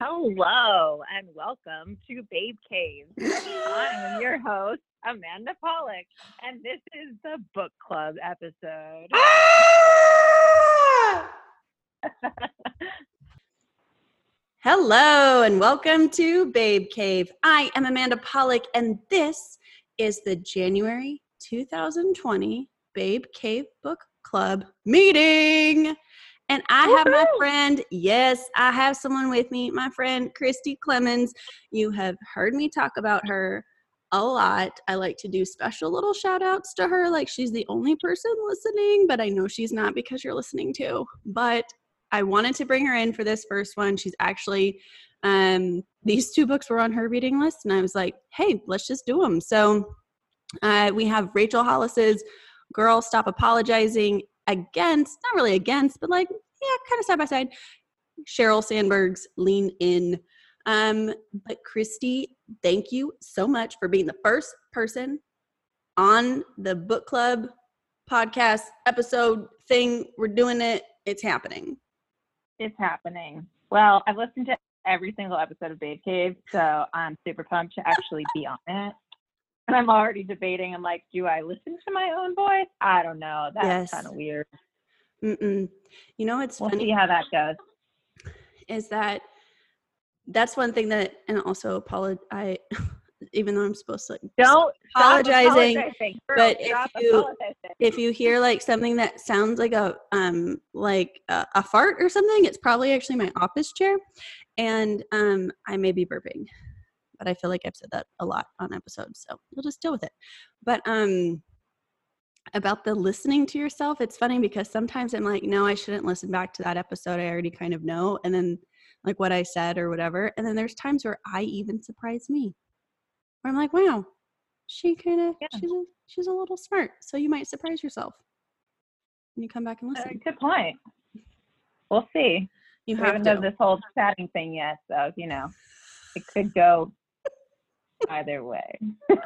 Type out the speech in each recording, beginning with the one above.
Hello and welcome to Babe Cave. I am your host, Amanda Polick, and this is the book club episode. Ah! Hello and welcome to Babe Cave. I am Amanda Polick, and this is the January 2020 Babe Cave Book Club meeting. And I have my friend, yes, I have someone with me, my friend Christie Clemens. You have heard me talk about her a lot. I like to do special little shout outs to her, like she's the only person listening, but I know she's not because you're listening too. But I wanted to bring her in for this first one. She's actually, um, these two books were on her reading list, and I was like, hey, let's just do them. So uh, we have Rachel Hollis's Girl Stop Apologizing against, not really against, but like, yeah, kind of side by side. Sheryl Sandberg's Lean In. Um, but Christie, thank you so much for being the first person on the book club podcast episode thing. We're doing it. It's happening. It's happening. Well, I've listened to every single episode of Babe Cave, so I'm super pumped to actually be on it. And I'm already debating. I'm like, do I listen to my own voice? I don't know. That's Yes. kind of weird. Mm-mm. You know it's We'll funny see how that goes. is that that's one thing that, and also apologize. I, even though I'm supposed to like Don't apologizing, apologizing, girl. but if you- if you hear like something that sounds like a um like a, a fart or something it's probably actually my office chair and um i may be burping but i feel like i've said that a lot on episodes so we'll just deal with it but um about the listening to yourself it's funny because sometimes i'm like no i shouldn't listen back to that episode i already kind of know and then like what i said or whatever and then there's times where i even surprise me where i'm like wow she kind of Yeah. she's a she's a little smart so you might surprise yourself when you come back and Uh, listen good point. We'll see. you we haven't done this whole chatting thing yet, so you know, it could go either way.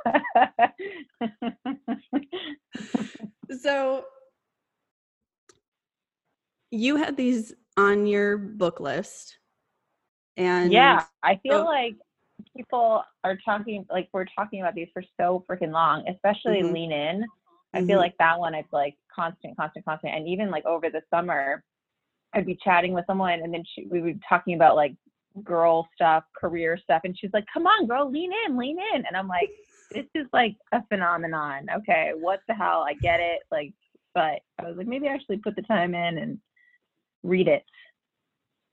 so you had these on your book list and yeah, I feel so- like people are talking like we're talking about these for so freaking long, especially Mhm. lean in. I feel Mhm. like that one I'd like constant, constant, constant, and even like over the summer, I'd be chatting with someone, and then she, we would be talking about like girl stuff, career stuff, and she's like, "Come on, girl, lean in, lean in," and I'm like, "This is like a phenomenon. Okay, what the hell? I get it, like, but I was like, maybe I actually put the time in and read it.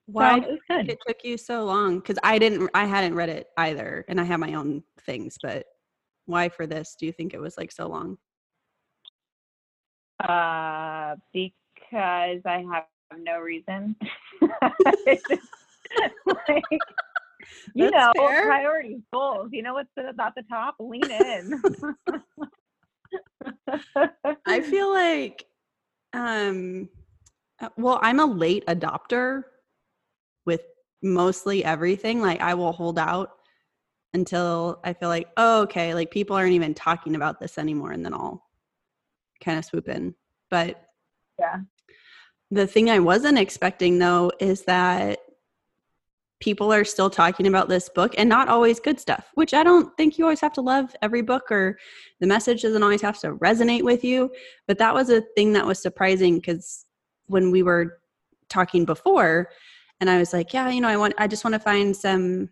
why So it you was think good. it took you so long because i didn't i hadn't read it either and i have my own things but why for this do you think it was like so long Uh, because I have no reason. It's just, like, you That's know, fair. priorities, goals. You know what's at the top? Lean in. I feel like um uh, well, I'm a late adopter with mostly everything. Like I will hold out until I feel like, oh, okay, like people aren't even talking about this anymore and then I'll kind of swoop in. But yeah. the thing I wasn't expecting though is that people are still talking about this book and not always good stuff, which I don't think you always have to love every book or the message doesn't always have to resonate with you. But that was a thing that was surprising because when we were talking before, and I was like, yeah, you know, I want, I just want to find some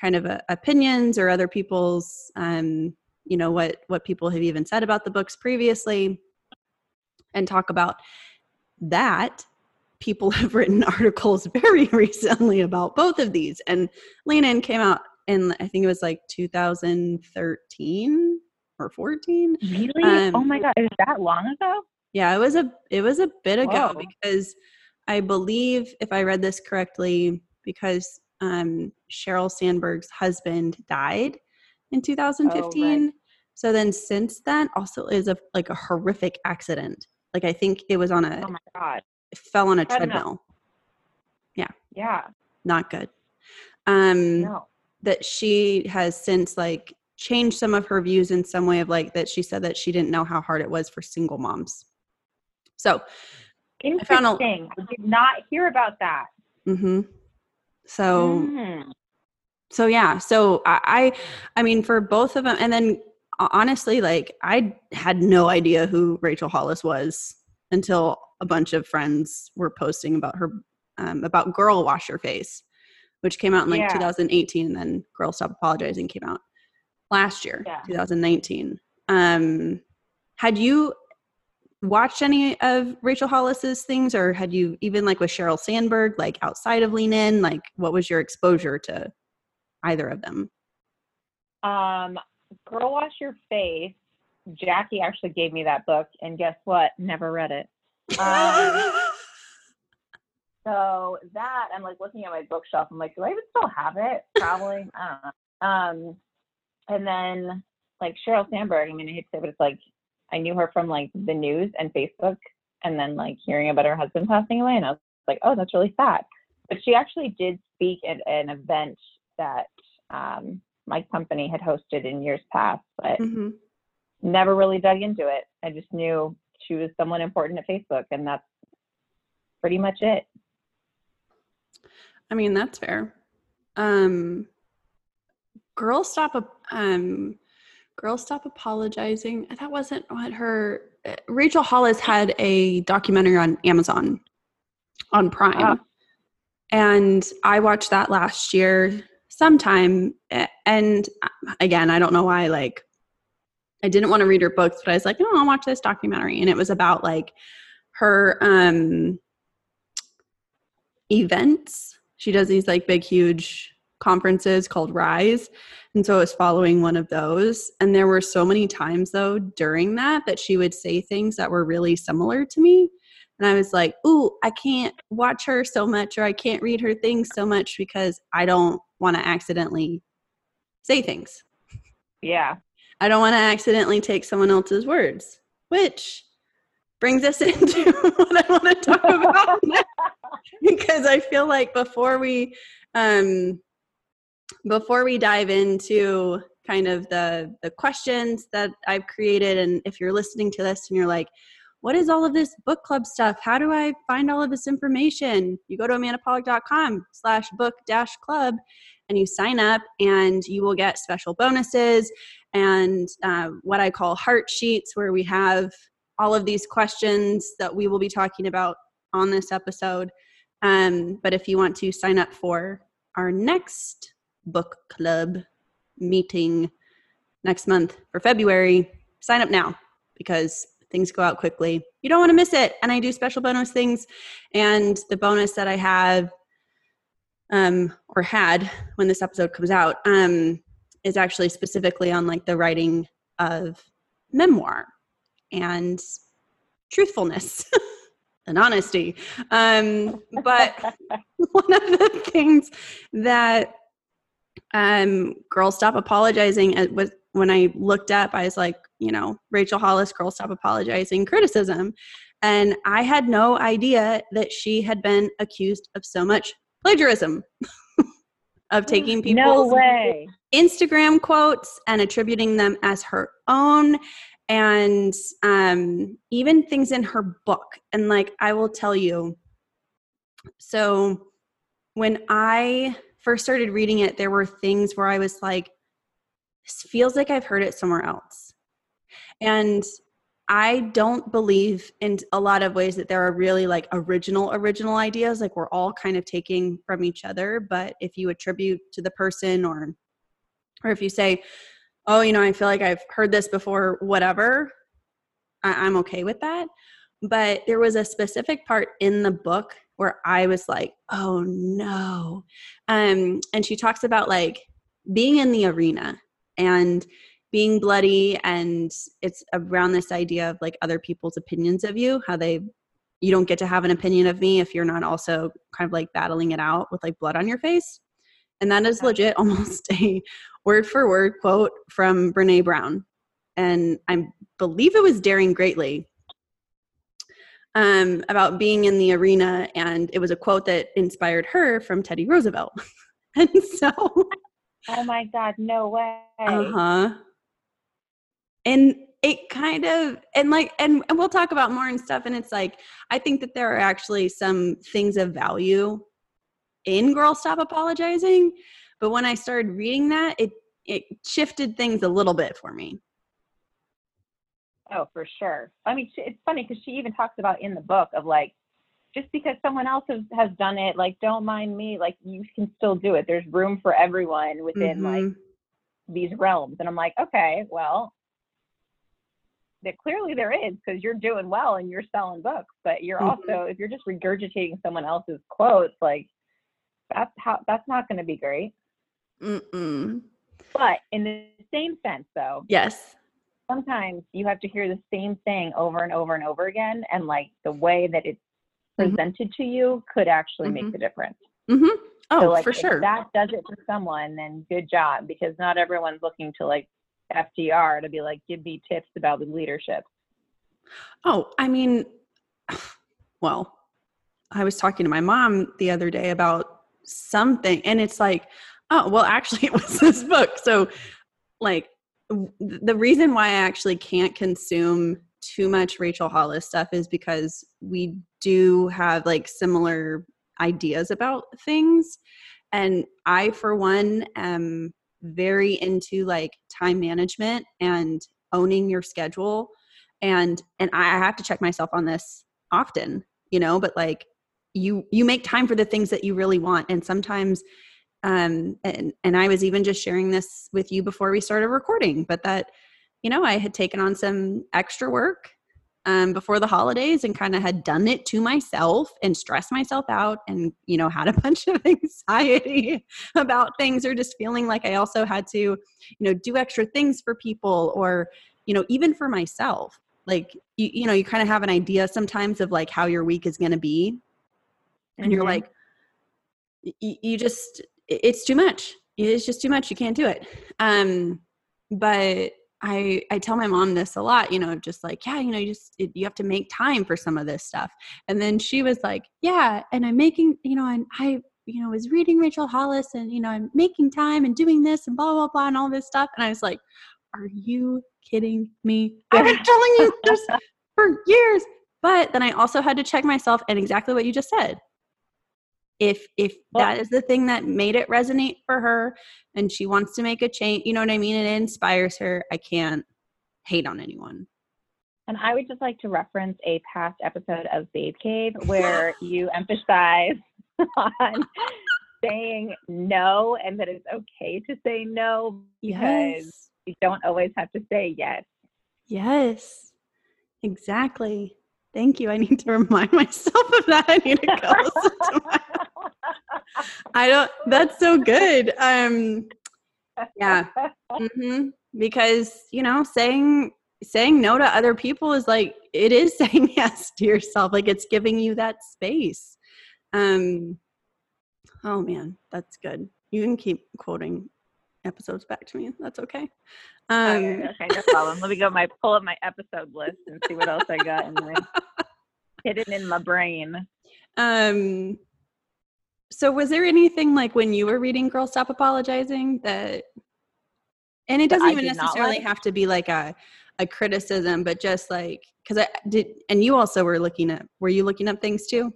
kind of uh opinions or other people's, um, you know, what what people have even said about the books previously, and talk about that people have written articles very recently about both of these and lean in came out in i think it was like 2013 or 14 Really? Um, oh my god, is that long ago? yeah it was a it was a bit ago Whoa. because i believe if i read this correctly because um sheryl sandberg's husband died in 2015 so then since then also is a like a horrific accident like i think it was on a Oh my god. Fell on a Treadmill. treadmill Yeah. not good um No. that she has since like changed some of her views in some way of like that she said that she didn't know how hard it was for single moms so found a- Interesting. I did not hear about that. Mm hmm So Mm. so yeah so I, I i mean for both of them and then honestly like i had no idea who rachel hollis was until a bunch of friends were posting about her um, about girl wash your face which came out in like Yeah. 2018 and then girl stop apologizing came out last year Yeah. 2019 um had you watched any of rachel hollis's things or had you even like with sheryl sandberg like outside of lean in like what was your exposure to either of them Um, Girl Wash Your Face. Jackie actually gave me that book, and guess what? Never read it. Um, so that I'm like looking at my bookshelf. I'm like, do I even still have it? Probably. I don't know. Um, and then like Sheryl Sandberg. I mean, I hate to say, but it's like I knew her from like the news and Facebook, and then like hearing about her husband passing away, and I was like, oh, that's really sad. But she actually did speak at an event that um, my company had hosted in years past, but Mhm. Never really dug into it. I just knew she was someone important at Facebook, and that's pretty much it. I mean, that's fair. Um, girl, stop. Um, girl, stop apologizing. That wasn't what her. uh, Rachel Hollis had a documentary on Amazon, on Prime, Oh. and I watched that last year sometime. And uh, again, I don't know why. Like, I didn't want to read her books, but I was like, no, I'll watch this documentary, and it was about like her um events. She does these like big, huge conferences called Rise. And so I was following one of those. And there were so many times, though, during that, that she would say things that were really similar to me. And I was like, ooh, I can't watch her so much or I can't read her things so much because I don't want to accidentally say things. Yeah. I don't want to accidentally take someone else's words, which brings us into what I want to talk about because I feel like before we um before we dive into kind of the the questions that I've created and if you're listening to this and you're like what is all of this book club stuff? How do i find all of this information? You go to amandapolick.com slash book dash club and you sign up and you will get special bonuses and uh, what i call heart sheets where we have all of these questions that we will be talking about on this episode um, but if you want to sign up for our next book club meeting next month for february sign up now because things go out quickly. You don't want to miss it. And I do special bonus things. And the bonus that I have um, or had when this episode comes out um, is actually specifically on like the writing of memoir and truthfulness and honesty. Um, but one of the things that um, Girl Stop Apologizing uh, was when I looked up, I was like, you know, Rachel Hollis, Girl Stop Apologizing criticism. And I had no idea that she had been accused of so much plagiarism of taking people's no. Instagram quotes and attributing them as her own and um, even things in her book. And like, I will tell you, so when I first started reading it, there were things where I was like, this feels like I've heard it somewhere else. And I don't believe in a lot of ways that there are really like original, original ideas. Like we're all kind of taking from each other. But if you attribute to the person or or if you say, oh, you know, I feel like I've heard this before, whatever, I- I'm okay with that. But there was a specific part in the book where I was like, oh no. Um, and she talks about like being in the arena and being bloody and it's around this idea of like other people's opinions of you how they you don't get to have an opinion of me if you're not also kind of like battling it out with like blood on your face. And that is legit almost a word for word quote from brene brown. And i believe it was daring greatly um, about being in the arena and it was a quote that inspired her from teddy roosevelt. And so Oh my God, no way. uh-huh and it kind of and like and, and we'll talk about more and stuff and it's like i think that there are actually some things of value in Girl Stop Apologizing. But when I started reading that, it it shifted things a little bit for me. Oh, for sure. I mean, it's funny because she even talks about in the book of like, just because someone else has, has done it, like, don't mind me. Like, you can still do it. There's room for everyone within mm-hmm. like these realms. And I'm like, okay, well, that clearly there is because you're doing well and you're selling books. But you're mm-hmm. also, if you're just regurgitating someone else's quotes, like, that's how that's not going to be great. Mm-mm. But in the same sense, though, yes, sometimes you have to hear the same thing over and over and over again, and like the way that it's mm-hmm. presented mm-hmm. to you could actually mm-hmm. make the difference. Mm-hmm. Oh, so, like, for sure. that does it for someone, then good job, because not everyone's looking to like FDR to be like, give me tips about the leadership. Oh, I mean, well, I was talking to my mom the other day about something, and it's like, oh, well, actually, it was this book. So, like, the reason why I actually can't consume too much Rachel Hollis stuff is because we do have like similar ideas about things. And I, for one, am very into like time management and owning your schedule. And and I have to check myself on this often, you know, but like you you make time for the things that you really want. And sometimes um and and I was even just sharing this with you before we started recording, but that you know, I had taken on some extra work um, before the holidays and kind of had done it to myself and stressed myself out and you know had a bunch of anxiety about things or just feeling like i also had to you know do extra things for people or you know even for myself. Like you, you know you kind of have an idea sometimes of like how your week is going to be. And mm-hmm. you're like you, you just it's too much. It's just too much. You can't do it. Um but I I tell my mom this a lot, you know, just like, yeah, you know, you just it, you have to make time for some of this stuff. And then she was like, yeah, and I'm making, you know, and I you know was reading Rachel Hollis and you know I'm making time and doing this and blah blah blah and all this stuff. And I was like, are you kidding me? I've been telling you this for years. But then I also had to check myself and exactly what you just said if if well, that is the thing that made it resonate for her and she wants to make a change you know what i mean it inspires her i can't hate on anyone and i would just like to reference a past episode of babe cave where you emphasize on saying no and that it's okay to say no because yes. you don't always have to say yes yes exactly Thank you. I need to remind myself of that. I need to go listen to my I don't. That's so good. Um, yeah, mm-hmm. because you know, saying saying no to other people is like it is saying yes to yourself. Like it's giving you that space. Um, oh man, that's good. You can keep quoting episodes back to me. That's okay. Um, okay, okay, no problem. Let me go my pull up my episode list and see what else I got in my hidden in my brain. Um, so was there anything like when you were reading Girl Stop Apologizing that and it doesn't even necessarily like? have to be like a a criticism, but just like because I did and you also were looking at were you looking up things too?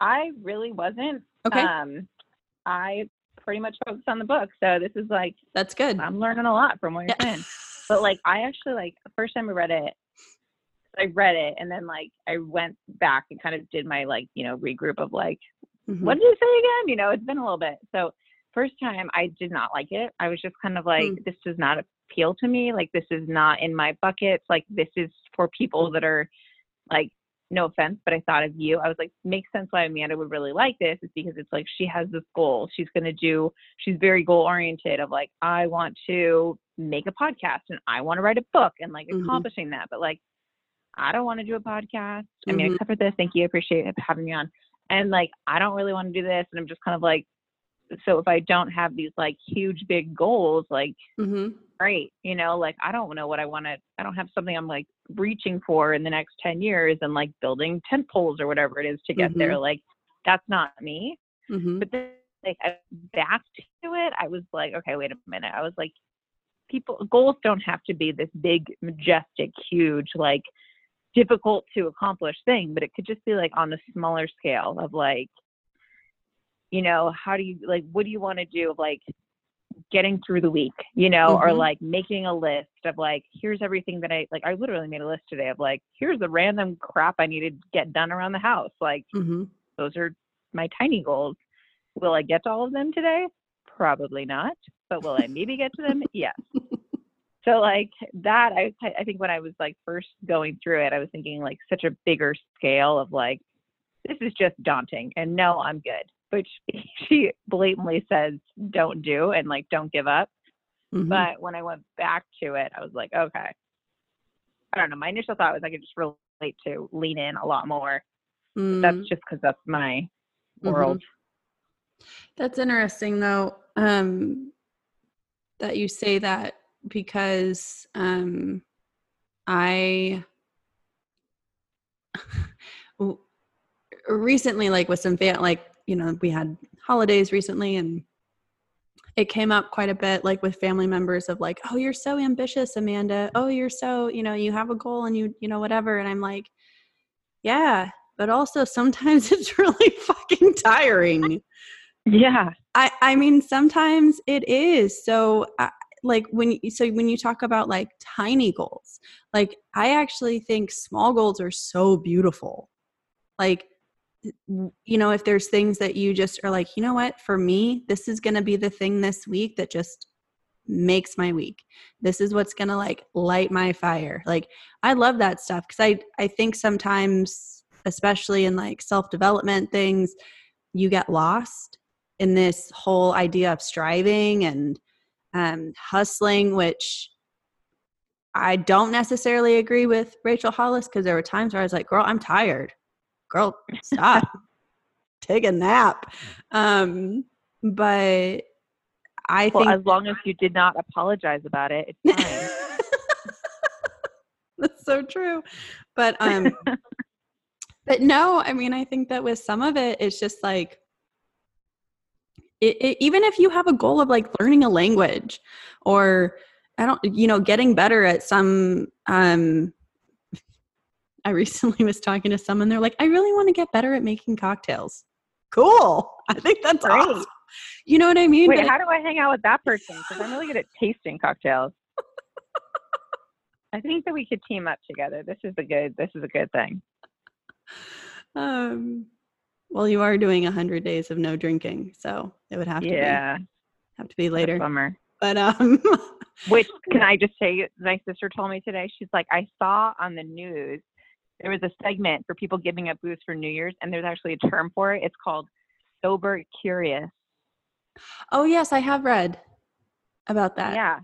I really wasn't. Okay. Um I pretty much focused on the book. So this is like that's good. I'm learning a lot from what you're yeah. saying. But like I actually like the first time I read it, I read it and then like I went back and kind of did my like, you know, regroup of like mm-hmm. what did you say again? You know, it's been a little bit. So first time I did not like it. I was just kind of like, mm. this does not appeal to me. Like this is not in my buckets. Like this is for people that are like, no offense, but I thought of you. I was like, makes sense why Amanda would really like this is because it's like she has this goal. She's gonna do she's very goal oriented of like, I want to make a podcast and I want to write a book and like mm-hmm. accomplishing that. But like I don't want to do a podcast. I mean, mm-hmm. except for this, thank you. I appreciate having me on and like i don't really want to do this and i'm just kind of like so if i don't have these like huge big goals like mm-hmm. great you know like i don't know what i want to i don't have something i'm like reaching for in the next 10 years and like building tent poles or whatever it is to get mm-hmm. there like that's not me mm-hmm. but then like I back to it i was like okay wait a minute i was like people goals don't have to be this big majestic huge like difficult to accomplish thing, but it could just be like on a smaller scale of like, you know, how do you like what do you want to do of like getting through the week, you know, or Mhm. like making a list of like here's everything that I like I literally made a list today of like here's the random crap I need to get done around the house. Like hmm those are my tiny goals. Will I get to all of them today? Probably not. But will I maybe get to them? Yes. So like that, I I think when I was like first going through it, I was thinking like such a bigger scale of like this is just daunting, and no, I'm good. Which she blatantly says don't do and like don't give up. hmm But when I went back to it, I was like, okay. I don't know. My initial thought was I could just relate to lean in a lot more. Mm. That's just because that's my Mhm. world. That's interesting though, um, that you say that because um, I recently, like with some fam- like you know, we had holidays recently, and it came up quite a bit, like with family members of like, "Oh, you're so ambitious, Amanda. Oh, you're so you know, you have a goal and you you know whatever," and I'm like, "Yeah." But also sometimes it's really fucking tiring. Yeah. I I mean sometimes it is. So uh, like when you, so when you talk about like tiny goals, like I actually think small goals are so beautiful. Like you know if there's things that you just are like, you know what, for me this is going to be the thing this week that just makes my week. This is what's going to like light my fire. Like I love that stuff cuz I I think sometimes especially in like self-development things you get lost in this whole idea of striving and um, hustling, which I don't necessarily agree with Rachel Hollis because there were times where I was like, girl, I'm tired. Girl, stop. Take a nap. Um, but I Well, think as long as you did not apologize about it, it's fine. That's so true. But um but no, I mean I think that with some of it it's just like it, it, even if you have a goal of like learning a language or I don't you know getting better at some um I recently was talking to someone they're like I really want to get better at making cocktails. Cool. I think that's Great. awesome. You know what I mean? Wait, But- how do I hang out with that person? Because I'm really good at tasting cocktails. I think that we could team up together. This is a good. This is a good thing. um well you are doing 100 days of no drinking so it would have to be Yeah, have to be later Bummer. but um Which can I just say? My sister told me today. She's like, I saw on the news there was a segment for people giving up booze for New Year's, and there's actually a term for it. It's called sober curious. oh yes i have read about that Yeah,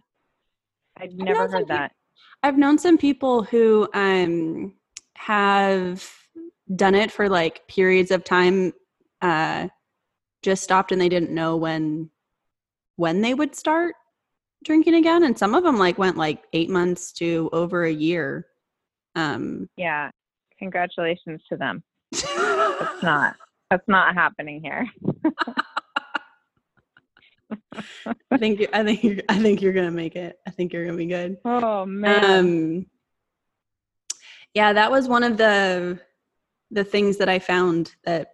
I've never heard that. i've known some people who um have done it for like periods of time uh just stopped and they didn't know when when they would start drinking again and some of them like went like eight months to over a year um Yeah, congratulations to them. That's not. That's not happening here. I think you, I think you're, I think you're gonna make it. I think you're gonna be good. Oh man. Um, yeah, that was one of the the things that I found that,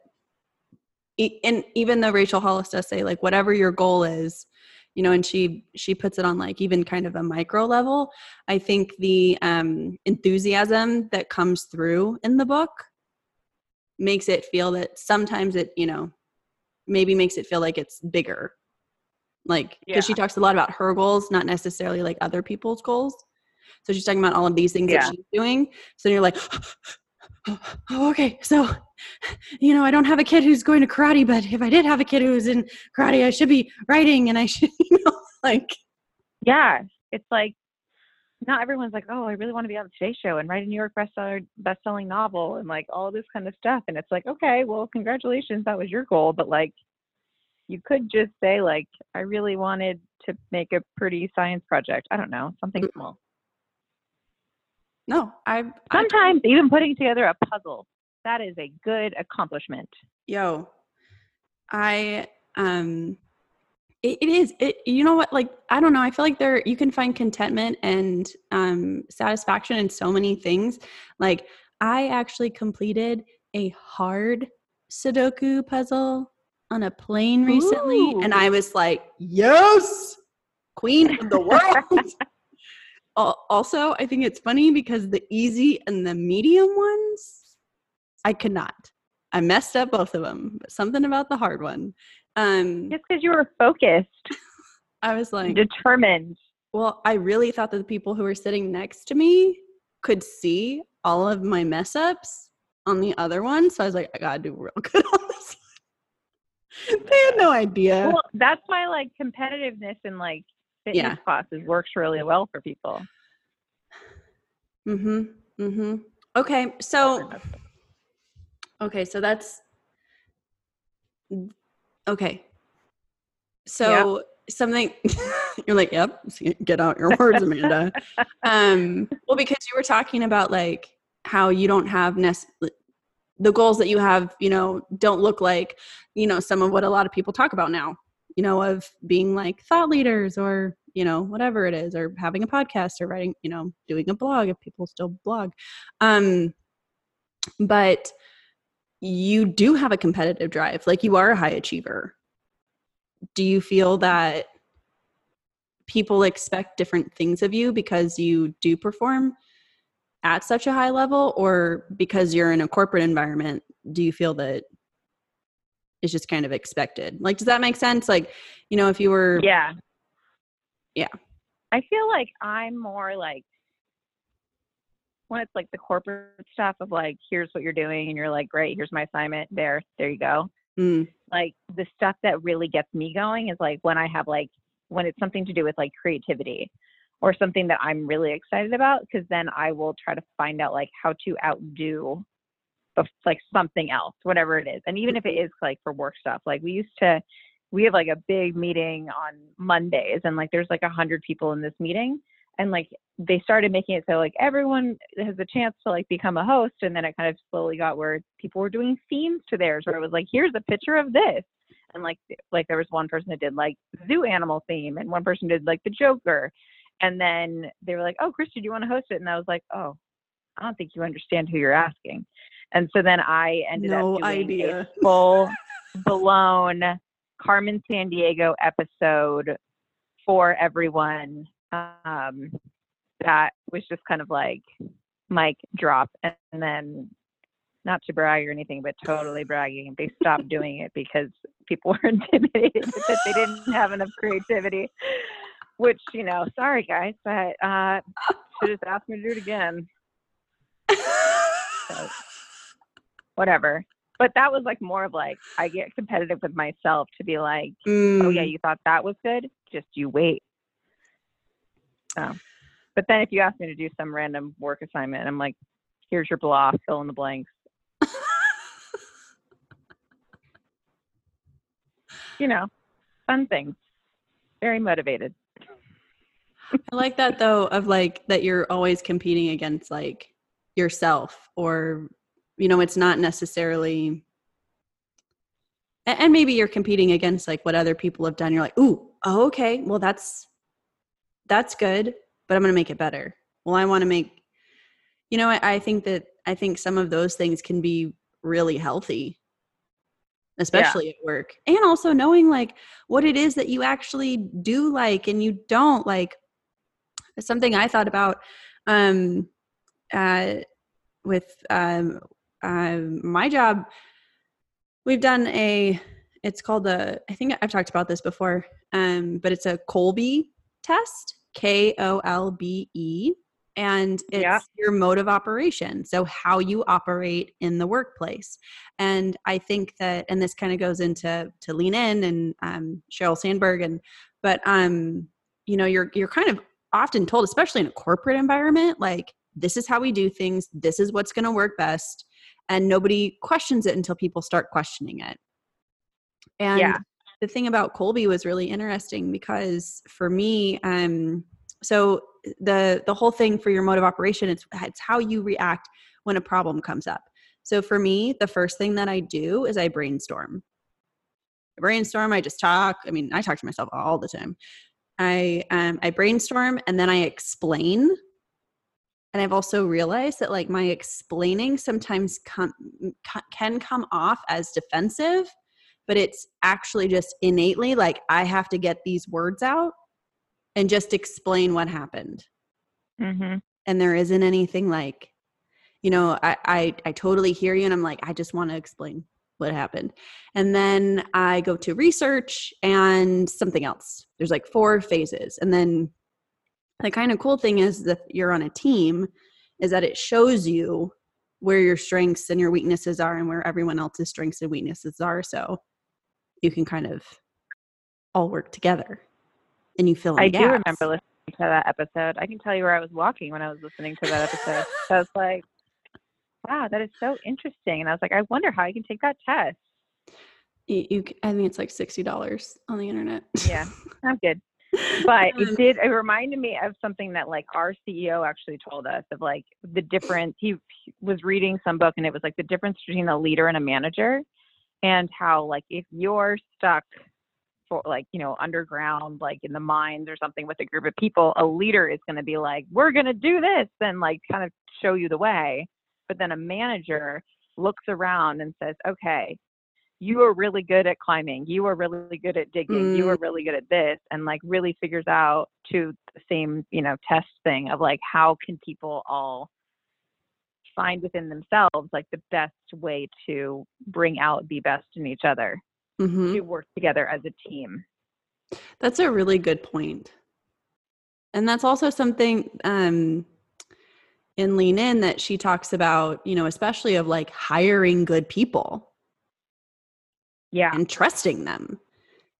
and even though Rachel Hollis does say like whatever your goal is, you know, and she she puts it on like even kind of a micro level. I think the um, enthusiasm that comes through in the book makes it feel that sometimes it you know maybe makes it feel like it's bigger like because she talks a lot about her goals not necessarily like other people's goals so she's talking about all of these things Yeah. that she's doing so you're like oh, okay so you know i don't have a kid who's going to karate but if i did have a kid who's in karate i should be writing and i should you know like yeah, it's like not everyone's like, oh, I really want to be on the Today Show and write a New York bestseller, best-selling novel and like all this kind of stuff. And it's like, okay, well, congratulations, that was your goal. But like, you could just say like, I really wanted to make a pretty science project. I don't know, something Mm. small. No i I- Sometimes even putting together a puzzle, that is a good accomplishment. yo i um it, it is it you know what like i don't know i feel like there you can find contentment and um satisfaction in so many things like i actually completed a hard sudoku puzzle on a plane recently, and I was like, yes, queen of the world. Al- also, I think it's funny because the easy and the medium ones, I could not. I messed up both of them, but something about the hard one. Um, Just because you were focused, I was like, determined. well, I really thought that the people who were sitting next to me could see all of my mess ups on the other one. So I was like, I gotta do real good on this one. they had no idea. Well, that's my like competitiveness and like fitness Yeah. classes works really well for people. Mm-hmm. Mm-hmm. Okay, so okay, so that's okay. So something you're like, yep, get out your words, Amanda. um, well, because you were talking about like how you don't have nec- the goals that you have, you know, don't look like, you know, some of what a lot of people talk about now, you know, of being like thought leaders or, you know, whatever it is, or having a podcast or writing, you know, doing a blog if people still blog. Um, but you do have a competitive drive, like you are a high achiever. Do you feel that people expect different things of you because you do perform at such a high level or because you're in a corporate environment do you feel that it's just kind of expected like does that make sense like you know if you were Yeah. Yeah. I feel like I'm more like when it's like the corporate stuff of like, here's what you're doing, and you're like, great, here's my assignment. There, there you go. Mm, Like the stuff that really gets me going is like when I have like when it's something to do with like creativity or something that I'm really excited about, because then I will try to find out like how to outdo like something else, whatever it is. And even if it is like for work stuff, like we used to, we have like a big meeting on Mondays and like there's like a hundred people in this meeting. And like they started making it so like everyone has a chance to like become a host. And then it kind of slowly got where people were doing themes to theirs where it was like, here's a picture of this. And like like there was one person that did like zoo animal theme and one person did like the Joker. And then they were like, Oh, Christie, do you want to host it? And I was like, Oh, I don't think you understand who you're asking. And so then I ended no up doing idea a full blown Carmen Sandiego episode for everyone. Um, that was just kind of like mic drop, and then not to brag or anything, but totally bragging. They stopped doing it because people were intimidated that they didn't have enough creativity. Which you know, sorry guys, but uh, should just asked me to do it again. So, whatever. But that was like more of like I get competitive with myself to be like, oh yeah, Mm, you thought that was good, just you wait. So, but then if you ask me to do some random work assignment, I'm like, here's your blah, fill in the blanks. You know, fun things. Very motivated. I like that though of like that you're always competing against like yourself or you know it's not necessarily and maybe you're competing against like what other people have done. You're like ooh oh, okay well that's that's good but i'm gonna make it better. Well i want to make you know I, I think that i think some of those things can be really healthy especially at work. And also knowing like what it is that you actually do like and you don't like something i thought about um uh with um uh, my job we've done a it's called the i think i've talked about this before um but it's a kolbe test k-o-l-b-e and it's Yeah. your mode of operation so how you operate in the workplace and i think that and this kind of goes into to lean in and um, sheryl sandberg and but um you know you're you're kind of often told especially in a corporate environment like this is how we do things this is what's going to work best and nobody questions it until people start questioning it. And Yeah. the thing about kolbe was really interesting because for me um so the the whole thing for your mode of operation it's it's how you react when a problem comes up. So for me the first thing that i do is i brainstorm. I brainstorm i just talk. I mean i talk to myself all the time. I um i brainstorm and then i explain and i've also realized that like my explaining sometimes come ca- can come off as defensive but it's actually just innately like I have to get these words out and just explain what happened. Mm-hmm. And there isn't anything like, you know, I, I, I totally hear you. And I'm like, I just want to explain what happened. And then I go to research and something else. There's like four phases. And then the kind of cool thing is that you're on a team is that it shows you where your strengths and your weaknesses are and where everyone else's strengths and weaknesses are. So you can kind of all work together and you fill in I gaps. do remember listening to that episode. I can tell you where I was walking when I was listening to that episode. so I was like, wow, that is so interesting. And I was like, I wonder how I can take that test. You, you I think it's like sixty dollars on the internet. Yeah, I'm good. But it mm. did, it reminded me of something that like our CEO actually told us of like the difference. He, he was reading some book and it was like the difference between a leader and a manager and how like if you're stuck for like you know underground like in the mines or something with a group of people a leader is going to be like we're going to do this and like kind of show you the way but then a manager looks around and says okay you are really good at climbing you are really good at digging you Mm. are really good at this and like really figures out to the same you know test thing of like how can people all find within themselves like the best way to bring out the best in each other Mhm. to work together as a team That's a really good point. And that's also something um, in Lean In that she talks about, you know, especially of like hiring good people yeah and trusting them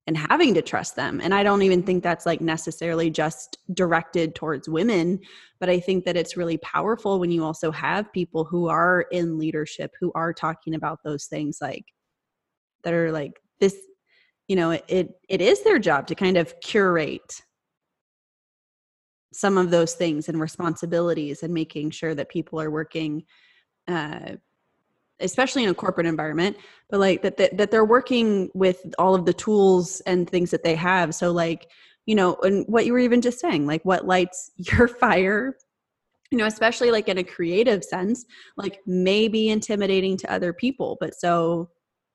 and having to trust them. And I don't even think that's like necessarily just directed towards women, but I think that it's really powerful when you also have people who are in leadership who are talking about those things like that are like this you know it, it it is their job to kind of curate some of those things and responsibilities and making sure that people are working uh especially in a corporate environment but like that, that that they're working with all of the tools and things that they have. So like you know and what you were even just saying like what lights your fire you know especially like in a creative sense like may be intimidating to other people but so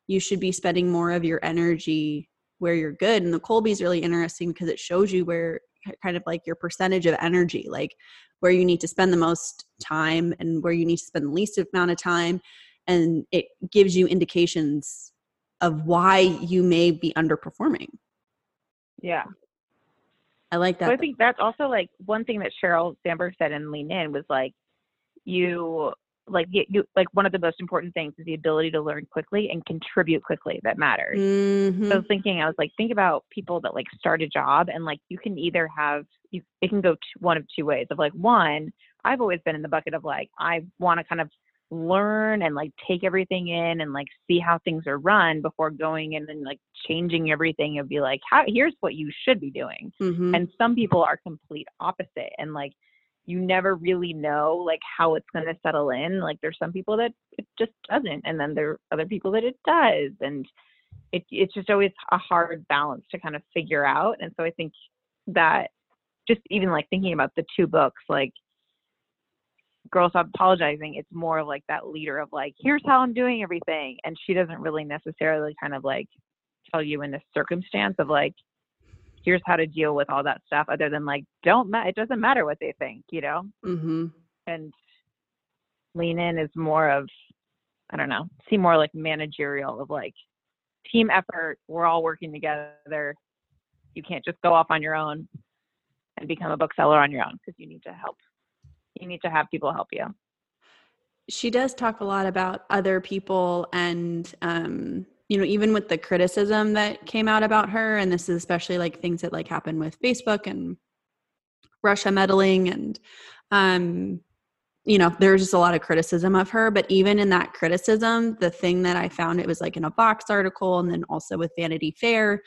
you should be spending more of your energy where you're good. And the kolbe is really interesting because it shows you where kind of like your percentage of energy like where you need to spend the most time and where you need to spend the least amount of time and it gives you indications of why you may be underperforming yeah i like that So I think that's also like one thing that Sheryl Sandberg said in Lean In was like you like you, like one of the most important things is the ability to learn quickly and contribute quickly that matters. Mhm. So I was thinking, I was like, think about people that like start a job and like you can either have you it can go one of two ways of like one, I've always been in the bucket of like I want to kind of learn and like take everything in and like see how things are run before going in and like changing everything and be like, how here's what you should be doing Mhm. and some people are complete opposite and like you never really know like how it's going to settle in like there's some people that it just doesn't and then there are other people that it does and it, it's just always a hard balance to kind of figure out and so i think that just even like thinking about the two books like girl stop apologizing. It's more of like that leader of like here's how i'm doing everything and she doesn't really necessarily kind of like tell you in this circumstance of like here's how to deal with all that stuff other than like don't ma- it doesn't matter what they think you know? Mhm. and lean in is more of i don't know see more like managerial of like team effort. We're all working together. You can't just go off on your own and become a bookseller on your own because you need to help you need to have people help you. She does talk a lot about other people and um you know even with the criticism that came out about her and this is especially like things that like happen with facebook and russia meddling and um you know there's just a lot of criticism of her but even in that criticism the thing that i found it was like in a Vox article and then also with vanity fair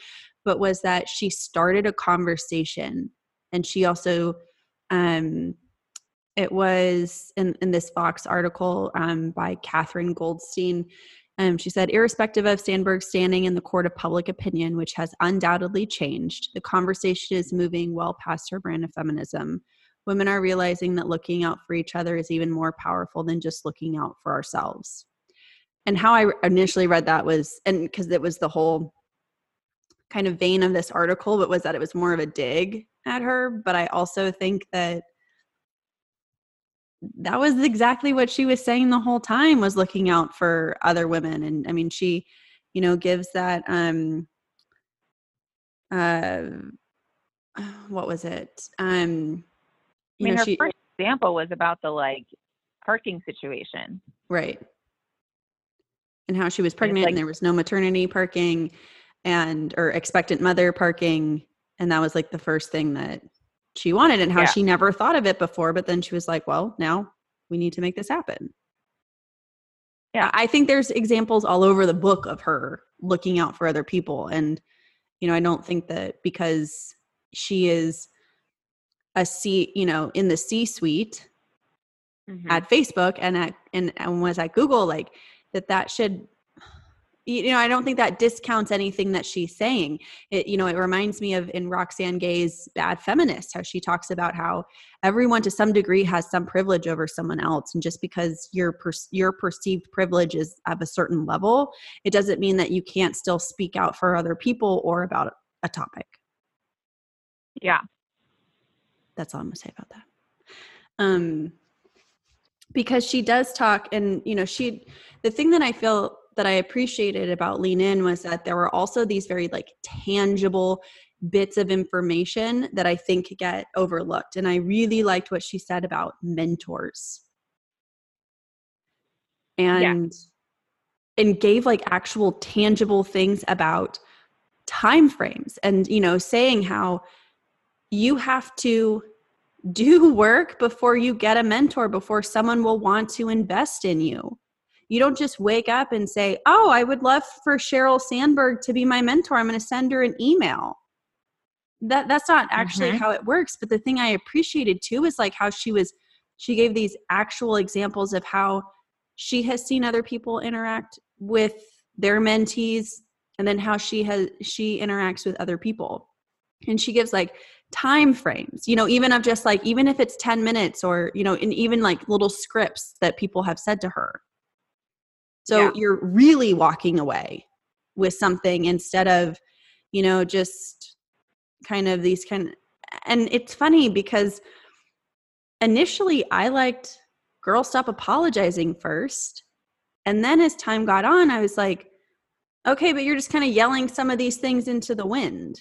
but was that she started a conversation and she also um it was in, in this Vox article um, by Catherine Goldstein. Um, she said, irrespective of Sandberg's standing in the court of public opinion, which has undoubtedly changed, the conversation is moving well past her brand of feminism. Women are realizing that looking out for each other is even more powerful than just looking out for ourselves. and how I initially read that was, and because it was the whole kind of vein of this article, but was that it was more of a dig at her. But I also think that that was exactly what she was saying the whole time was looking out for other women. And I mean, she, you know, gives that, um, uh, what was it? Um, you I mean, know, her she, first example was about the like parking situation. Right. And how she was pregnant like, and there was no maternity parking and or expectant mother parking and that was like the first thing that she wanted and how yeah. she never thought of it before but then she was like well now we need to make this happen yeah i think there's examples all over the book of her looking out for other people and you know i don't think that because she is a c you know in the c suite mm-hmm. at facebook and at and, and was at google like that that should you know i don't think that discounts anything that she's saying. It you know it reminds me of in roxane gay's bad feminist how she talks about how everyone to some degree has some privilege over someone else and just because your per- your perceived privilege is of a certain level it doesn't mean that you can't still speak out for other people or about a topic. Yeah. That's all i'm going to say about that. Um because she does talk and you know she the thing that i feel that I appreciated about Lean In was that there were also these very like tangible bits of information that I think get overlooked. And I really liked what she said about mentors. And yeah. and gave like actual tangible things about time frames and you know saying how you have to do work before you get a mentor before someone will want to invest in you you don't just wake up and say, Oh, I would love for Sheryl Sandberg to be my mentor. I'm going to send her an email. That that's not actually mm-hmm. how it works. But the thing I appreciated too is like how she was she gave these actual examples of how she has seen other people interact with their mentees and then how she has she interacts with other people and she gives like time frames you know even of just like even if it's 10 minutes or you know and even like little scripts that people have said to her so yeah. you're really walking away with something instead of, you know, just kind of these kind of, and it's funny because initially I liked Girl Stop Apologizing first. And then as time got on, I was like, okay, but you're just kind of yelling some of these things into the wind.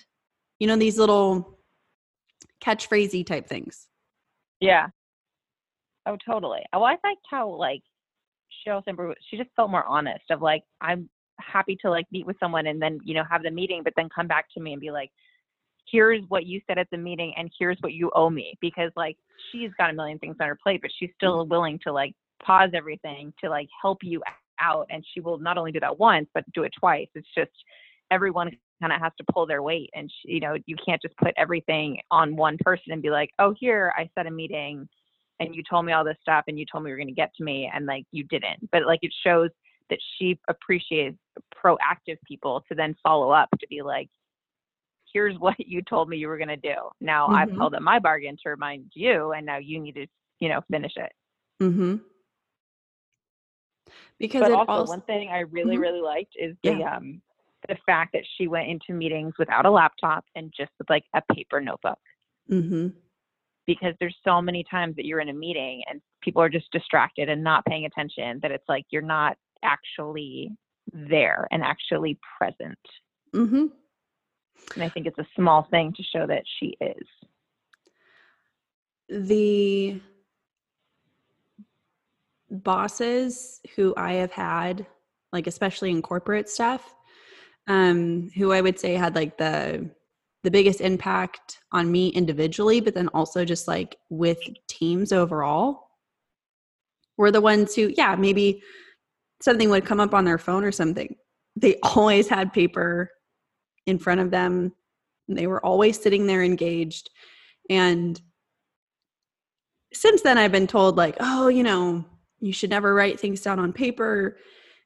You know, these little catchphrasey type things. Yeah. Oh, totally. Oh, I liked how like Sheryl Sandberg, she just felt more honest of like, I'm happy to like meet with someone and then, you know, have the meeting, but then come back to me and be like, here's what you said at the meeting and here's what you owe me. Because like she's got a million things on her plate, but she's mm. still willing to like pause everything to like help you out. And she will not only do that once, but do it twice. It's just everyone kind of has to pull their weight and she, you know you can't just put everything on one person and be like oh here i set a meeting and you told me all this stuff and you told me you were going to get to me and like you didn't but like it shows that she appreciates proactive people to then follow up to be like here's what you told me you were going to do now mm-hmm. i've held up my bargain to remind you and now you need to you know finish it mm-hmm because but also, also, one thing i really mm-hmm. really liked is the yeah. um the fact that she went into meetings without a laptop and just with like a paper notebook mm-hmm because there's so many times that you're in a meeting and people are just distracted and not paying attention that it's like you're not actually there and actually present. Mm-hmm. And I think it's a small thing to show that she is. The bosses who I have had, like especially in corporate stuff, um, who I would say had like the the biggest impact on me individually, but then also just like with teams overall were the ones who, yeah, maybe something would come up on their phone or something. They always had paper in front of them. They were always sitting there engaged. And since then, I've been told, like, oh, you know, you should never write things down on paper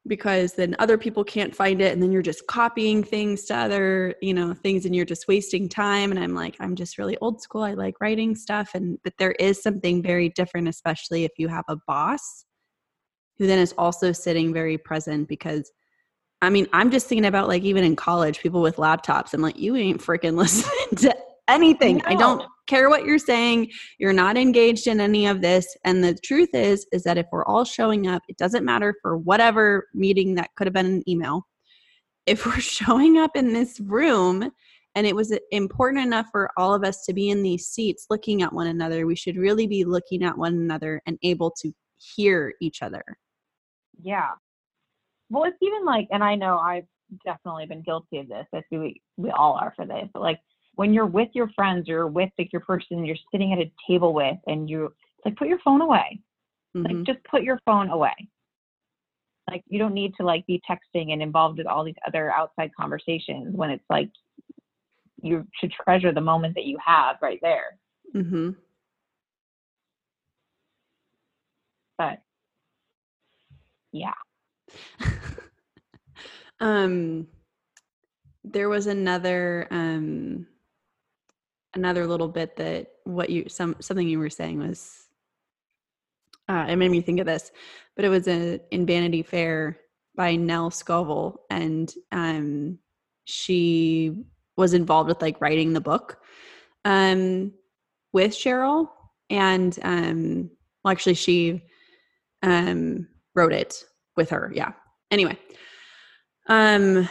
because then other people can't find it and then you're just copying things to other you know things and you're just wasting time and i'm like i'm just really old school i like writing stuff and but there is something very different especially if you have a boss who then is also sitting very present because I mean, I'm just thinking about like even in college, people with laptops. I'm like, you ain't freaking listening to anything. No. I don't care what you're saying. You're not engaged in any of this. And the truth is, is that if we're all showing up, it doesn't matter for whatever meeting that could have been an email. If we're showing up in this room and it was important enough for all of us to be in these seats looking at one another, we should really be looking at one another and able to hear each other. Yeah. Well, it's even like, and I know I've definitely been guilty of this. I think we, we all are for this, but like when you're with your friends or with like your person you're sitting at a table with and you like put your phone away. Mm-hmm. Like just put your phone away. Like you don't need to like be texting and involved with all these other outside conversations when it's like you should treasure the moment that you have right there. Mm-hmm. But yeah. um there was another um another little bit that what you some something you were saying was uh, it made me think of this but it was a, in vanity fair by nell scovell and um she was involved with like writing the book um with sheryl and um well actually she um wrote it with her yeah. Anyway um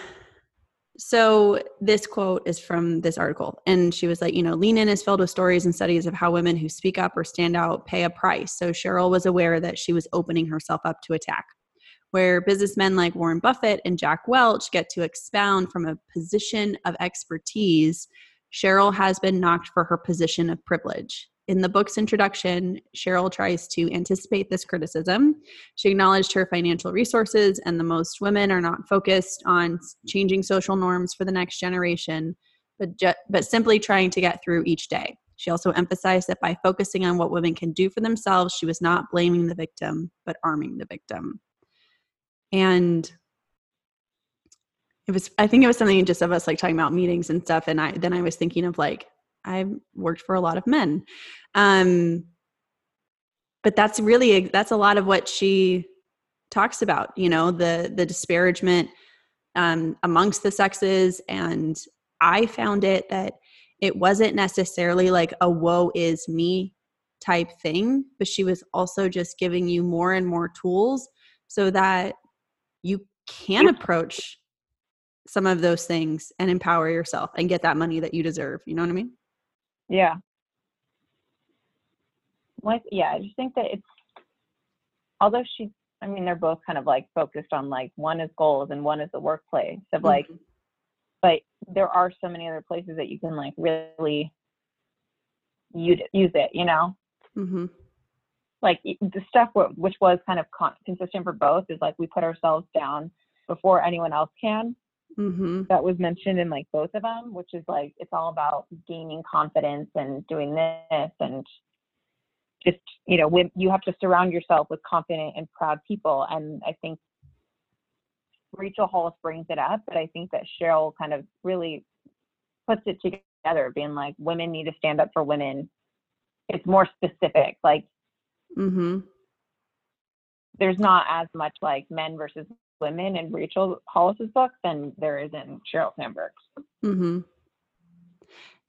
so this quote is from this article and she was like you know lean in is filled with stories and studies of how women who speak up or stand out pay a price. So sheryl was aware that she was opening herself up to attack where businessmen like warren buffett and jack welch get to expound from a position of expertise. Sheryl has been knocked for her position of privilege in the book's introduction, Sheryl tries to anticipate this criticism. She acknowledged her financial resources, and the most women are not focused on changing social norms for the next generation, but, ju- but simply trying to get through each day. She also emphasized that by focusing on what women can do for themselves, she was not blaming the victim, but arming the victim. And it was, I think it was something just of us like talking about meetings and stuff. And I, then I was thinking of like, I've worked for a lot of men. Um, but that's really that's a lot of what she talks about. You know, the the disparagement um, amongst the sexes, and I found it that it wasn't necessarily like a "woe is me" type thing, but she was also just giving you more and more tools so that you can approach some of those things and empower yourself and get that money that you deserve. You know what I mean? Yeah. Like, yeah, I just think that it's, although she, I mean, they're both kind of like focused on like one is goals and one is the workplace of like, mm-hmm. but there are so many other places that you can like really use it, you know? Mm-hmm. Like the stuff which was kind of con- consistent for both is like we put ourselves down before anyone else can mm-hmm. that was mentioned in like both of them, which is like it's all about gaining confidence and doing this and just you know when you have to surround yourself with confident and proud people and i think rachel hollis brings it up but i think that sheryl kind of really puts it together being like women need to stand up for women it's more specific like mm-hmm. there's not as much like men versus women in Rachel Hollis's book than there is in Sheryl Sandberg's. Mm-hmm.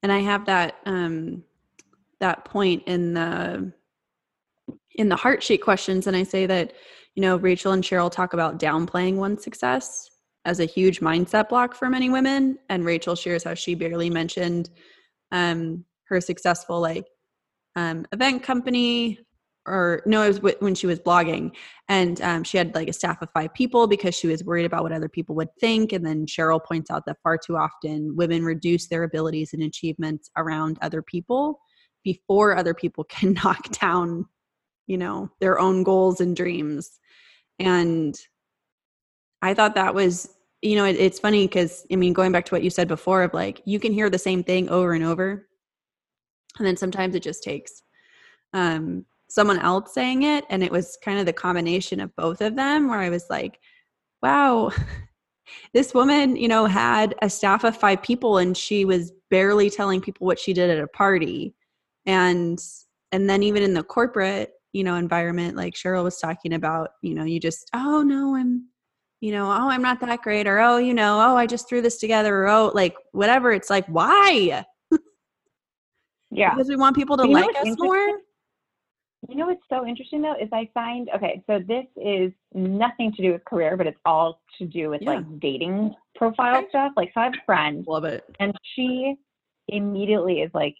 And I have that um, that point in the in the heart sheet questions, and I say that you know Rachel and Sheryl talk about downplaying one's success as a huge mindset block for many women, and Rachel shares how she barely mentioned um, her successful like um, event company or no, it was when she was blogging, and um, she had like a staff of five people because she was worried about what other people would think. And then Sheryl points out that far too often women reduce their abilities and achievements around other people before other people can knock down, you know, their own goals and dreams. And I thought that was, you know, it, it's funny because I mean, going back to what you said before of like you can hear the same thing over and over, and then sometimes it just takes um someone else saying it and it was kind of the combination of both of them where i was like wow this woman you know had a staff of five people and she was barely telling people what she did at a party. And and then even in the corporate you know environment like sheryl was talking about you know you just oh no i'm you know oh i'm not that great or oh you know oh i just threw this together or oh like whatever it's like why? Yeah. Because we want people to You like us more You know what's so interesting though is I find okay, so this is nothing to do with career, but it's all to do with Yeah. like dating profile Okay. stuff. Like so I have a friend love it and she immediately is like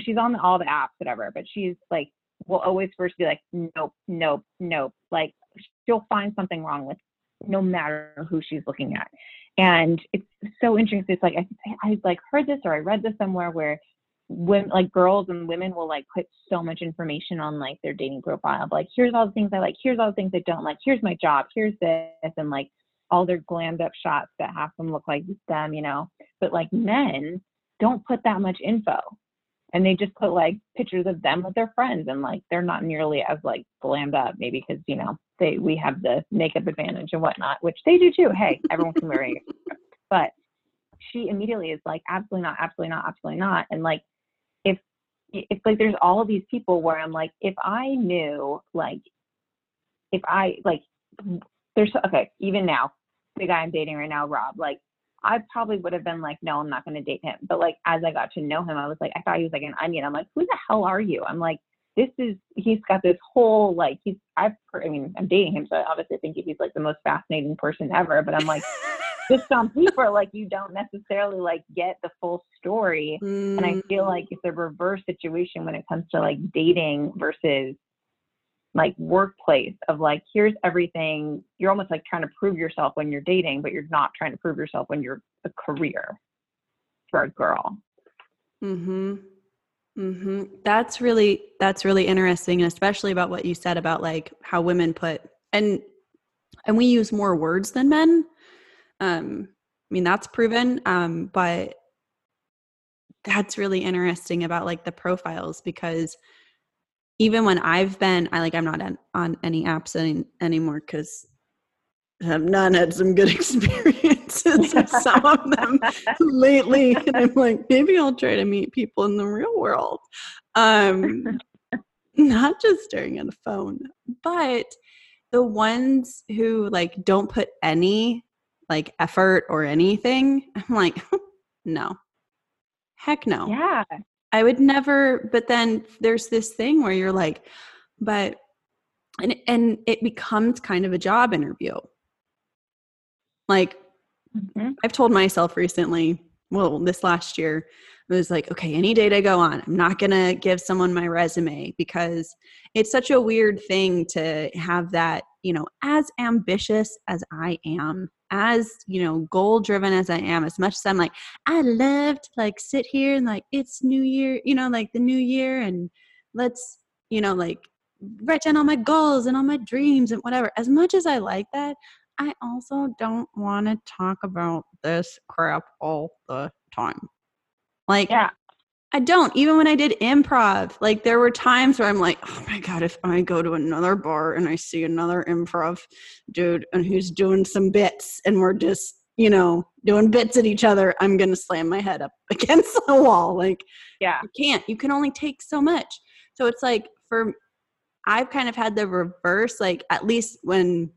she's on all the apps whatever but she's like will always first be like nope nope nope like she'll find something wrong with no matter who she's looking at and it's so interesting. it's like I, I like heard this or i read this somewhere where when like girls and women will like put so much information on like their dating profile like here's all the things i like. Here's all the things i don't like. Here's my job. Here's this and like all their glammed up shots that half them look like them you know? But like men don't put that much info and they just put like pictures of them with their friends and like they're not nearly as like glammed up maybe because you know they we have the makeup advantage and whatnot which they do too. Hey everyone can wear makeup but she immediately is like absolutely not absolutely not absolutely not and like it's like there's all of these people where i'm like if i knew like if i like there's okay even now the guy i'm dating right now rob like I probably would have been like, no, I'm not going to date him. But like, as I got to know him, I was like, I thought he was like an onion. I'm like, who the hell are you? I'm like, this is, he's got this whole, like, he's, I've, heard- I mean, I'm dating him. So I obviously think he's like the most fascinating person ever. But I'm like, just on paper, like, you don't necessarily like get the full story. And I feel Mm. like it's a reverse situation when it comes to like dating versus like workplace of like here's everything you're almost like trying to prove yourself when you're dating but you're not trying to prove yourself when you're a career for a girl Mm Mhm. Mhm. That's really that's really interesting and especially about what you said about like how women put and and we use more words than men. Um I mean that's proven um but that's really interesting about like the profiles because even when I've been I like I'm not on, on any apps any, anymore cuz I've not had some good experiences with some of them lately and i'm like maybe i'll try to meet people in the real world. Um not just staring at a phone but the ones who like don't put any like effort or anything i'm like no. Heck no. Yeah. I would never but then there's this thing where you're like but and and it becomes kind of a job interview like Mhm. I've told myself recently, well, this last year, I was like, okay, any date I go on, I'm not going to give someone my resume because it's such a weird thing to have that, you know, as ambitious as I am, as, you know, goal driven as I am, as much as I'm like, I love to like sit here and like, it's New Year, you know, like the New Year and let's, you know, like write down all my goals and all my dreams and whatever. As much as I like that, I also don't want to talk about this crap all the time. Like, yeah I don't. Even when I did improv, like, there were times where I'm like, oh my God, if I go to another bar and I see another improv dude and who's doing some bits and we're just, you know, doing bits at each other, I'm going to slam my head up against the wall. Like, yeah you can't you can only take so much so it's like for i've kind of had the reverse like at least when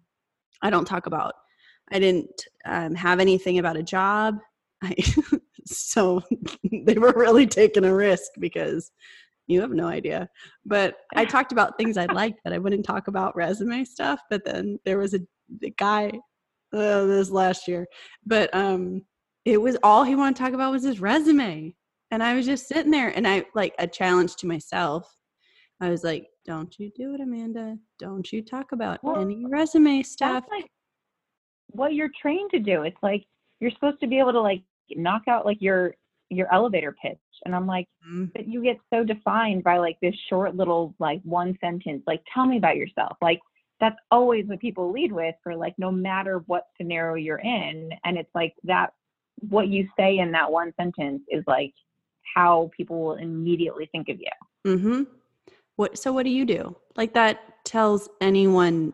i don't talk about i didn't um, have anything about a job. I, so they were really taking a risk because you have no idea. But i talked about things i liked that i wouldn't talk about resume stuff but then there was a, a guy uh, this last year but um it was all he wanted to talk about was his resume. And I was just sitting there and I like a challenge to myself. I was like, don't you do it, Amanda. Don't you talk about Well, any resume stuff. that's like what you're trained to do it's like you're supposed to be able to like knock out like your your elevator pitch and i'm like Mm, but you get so defined by like this short little like one sentence like tell me about yourself like that's always what people lead with for like no matter what scenario you're in and it's like that what you say in that one sentence is like how people will immediately think of you Mm-hmm. What so what do you do? Like that tells anyone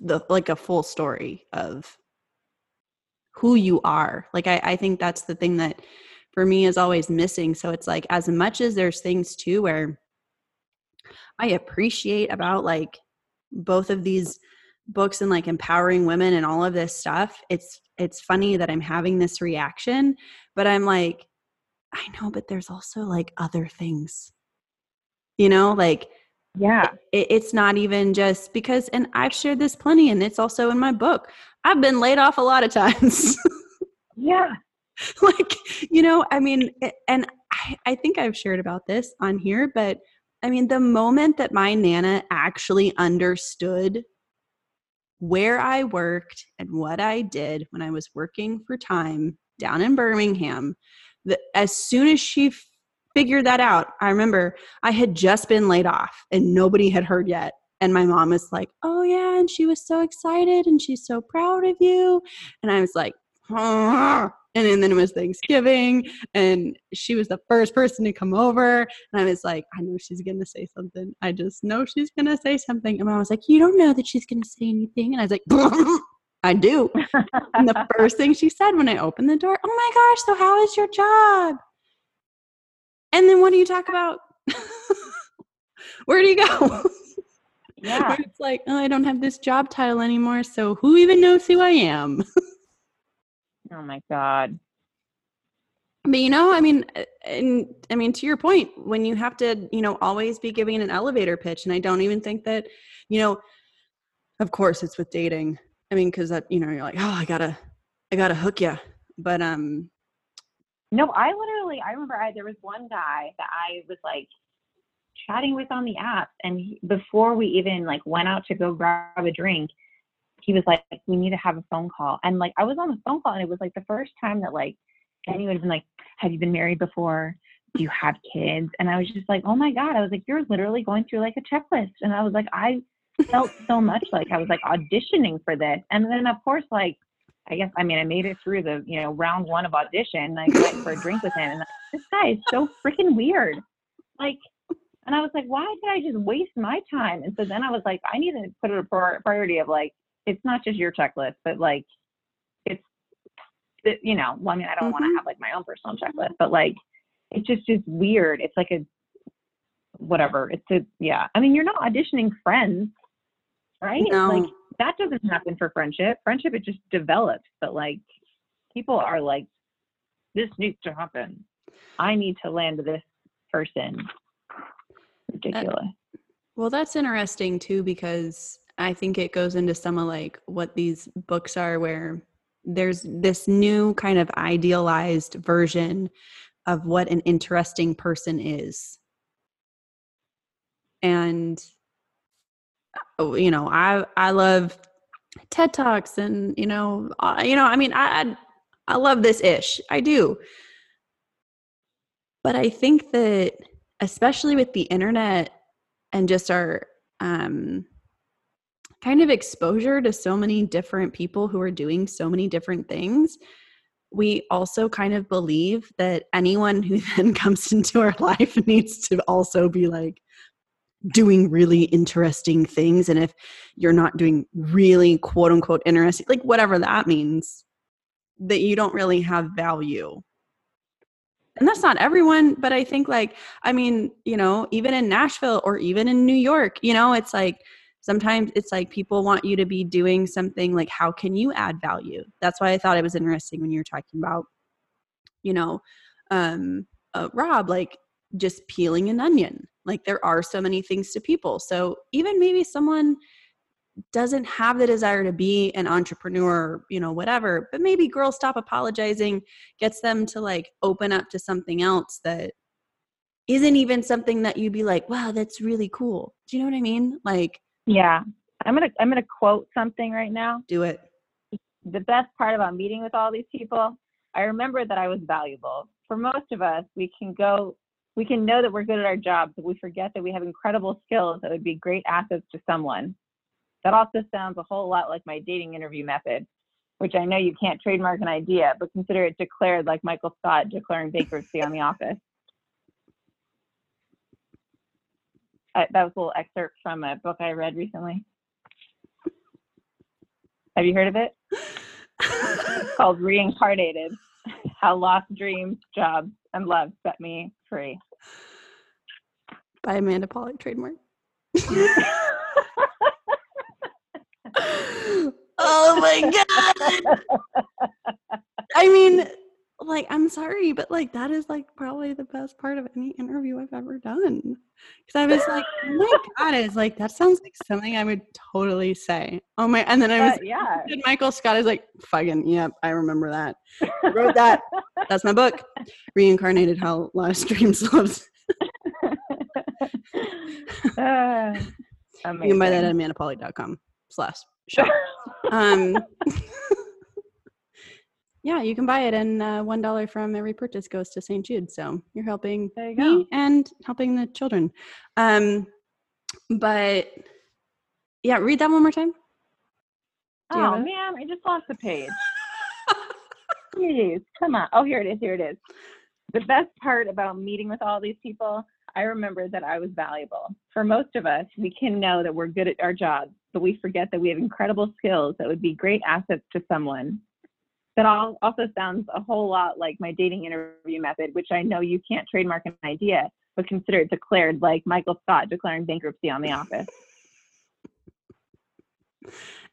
the like a full story of who you are. Like I, I think that's the thing that for me is always missing. So it's like as much as there's things too where I appreciate about like both of these books and like empowering women and all of this stuff. It's it's funny that I'm having this reaction, but I'm like I know, but there's also like other things. You know, like yeah. It, it's not even just because and I've shared this plenty and it's also in my book. I've been laid off a lot of times. yeah. like, you know, I mean, and I, I think I've shared about this on here, but I mean, the moment that my Nana actually understood where I worked and what I did when I was working for time down in Birmingham, that as soon as she f- figured that out, I remember I had just been laid off and nobody had heard yet. And my mom was like, Oh, yeah. And she was so excited and she's so proud of you. And I was like, and then it was Thanksgiving, and she was the first person to come over. And I was like, I know she's gonna say something. I just know she's gonna say something. And I was like, You don't know that she's gonna say anything. And I was like, I do. and the first thing she said when I opened the door, Oh my gosh, so how is your job? And then what do you talk about? Where do you go? Yeah. it's like, oh, I don't have this job title anymore, so who even knows who I am? Oh my God. But you know, I mean, uh, and I mean, to your point, when you have to, you know, always be giving an elevator pitch, and I don't even think that, you know, of course it's with dating. I mean, because that, you know, you're like, oh, I gotta, I gotta hook you. But um, no, I literally, I remember I, there was one guy that I was like chatting with on the app, and he, before we even like went out to go grab a drink, he was like, we need to have a phone call. And like, I was on the phone call and it was like the first time that like anyone had been like, have you been married before? Do you have kids? And I was just like, oh my God. I was like, you're literally going through like a checklist. And I was like, I felt so much like I was like auditioning for this. And then of course, like, I guess, I mean, I made it through the, you know, round one of audition. I went for a drink with him and like, this guy is so freaking weird. Like, and I was like, why did I just waste my time? And so then I was like, I need to put it a priority of like, it's not just your checklist, but like it's, it, you know, well, I mean, I don't mm-hmm. want to have like my own personal checklist, but like it's just just weird. It's like a whatever. It's a yeah. I mean, you're not auditioning friends, right? No. Like that doesn't happen for friendship. Friendship it just develops, but like people are like, this needs to happen. I need to land this person. Ridiculous. Uh, well, that's interesting too because I think it goes into some of like what these books are where there's this new kind of idealized version of what an interesting person is. And you know, I I love TED Talks and you know, uh, you know, I mean, I I love this ish. I do. But I think that especially with the internet and just our um kind of exposure to so many different people who are doing so many different things, we also kind of believe that anyone who then comes into our life needs to also be like doing really interesting things. And if you're not doing really quote unquote interesting, like whatever that means, that you don't really have value. And that's not everyone, but I think like, I mean, you know, even in Nashville or even in New York, you know, it's like, sometimes it's like people want you to be doing something like how can you add value that's why i thought it was interesting when you were talking about you know um uh, rob like just peeling an onion like there are so many things to people so even maybe someone doesn't have the desire to be an entrepreneur you know whatever but maybe girls stop apologizing gets them to like open up to something else that isn't even something that you'd be like wow that's really cool do you know what i mean like yeah. I'm going to I'm going to quote something right now. Do it. The best part about meeting with all these people, I remember that I was valuable. For most of us, we can go we can know that we're good at our jobs, but we forget that we have incredible skills that would be great assets to someone. That also sounds a whole lot like my dating interview method, which I know you can't trademark an idea, but consider it declared like Michael Scott declaring bankruptcy on The Office. I, that was a little excerpt from a book I read recently. Have you heard of it? it's called Reincarnated How Lost Dreams, Jobs, and Love Set Me Free. By Amanda Polick, trademark. oh my god. I mean, like I'm sorry, but like that is like probably the best part of any interview I've ever done. Because I was like, oh my god, it's like that sounds like something I would totally say. Oh my, and then I was But yeah. and Michael Scott is like, fucking, yep, I remember that. I wrote that. That's my book. Reincarnated How Lost Dreams Lives. Uh, You can buy that at amandapolick.com slash shop. Um, yeah, you can buy it, and uh, one dollar from every purchase goes to St. Jude. So you're helping you me and helping the children. Um, but yeah, read that one more time. Do Oh man, I just lost the page. Jeez, come on. Oh, here it is. Here it is. The best part about meeting with all these people, I remember that I was valuable. For most of us, we can know that we're good at our jobs, but we forget that we have incredible skills that would be great assets to someone. That all also sounds a whole lot like my dating interview method, which I know you can't trademark an idea, but consider it declared like Michael Scott declaring bankruptcy on The Office.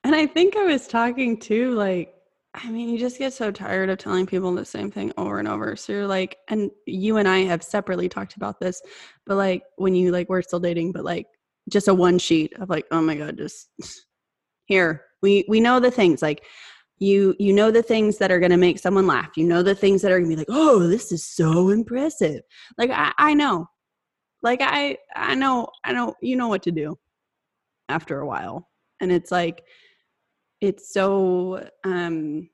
And I think I was talking to like, I mean, you just get so tired of telling people the same thing over and over. So you're like, and you and I have separately talked about this, but like when you like we're still dating, but like just a one sheet of like, oh my god, just here. We we know the things like you you know the things that are gonna make someone laugh. You know the things that are gonna be like, oh, this is so impressive. Like I, I know. Like I I know I know you know what to do after a while. And it's like it's so um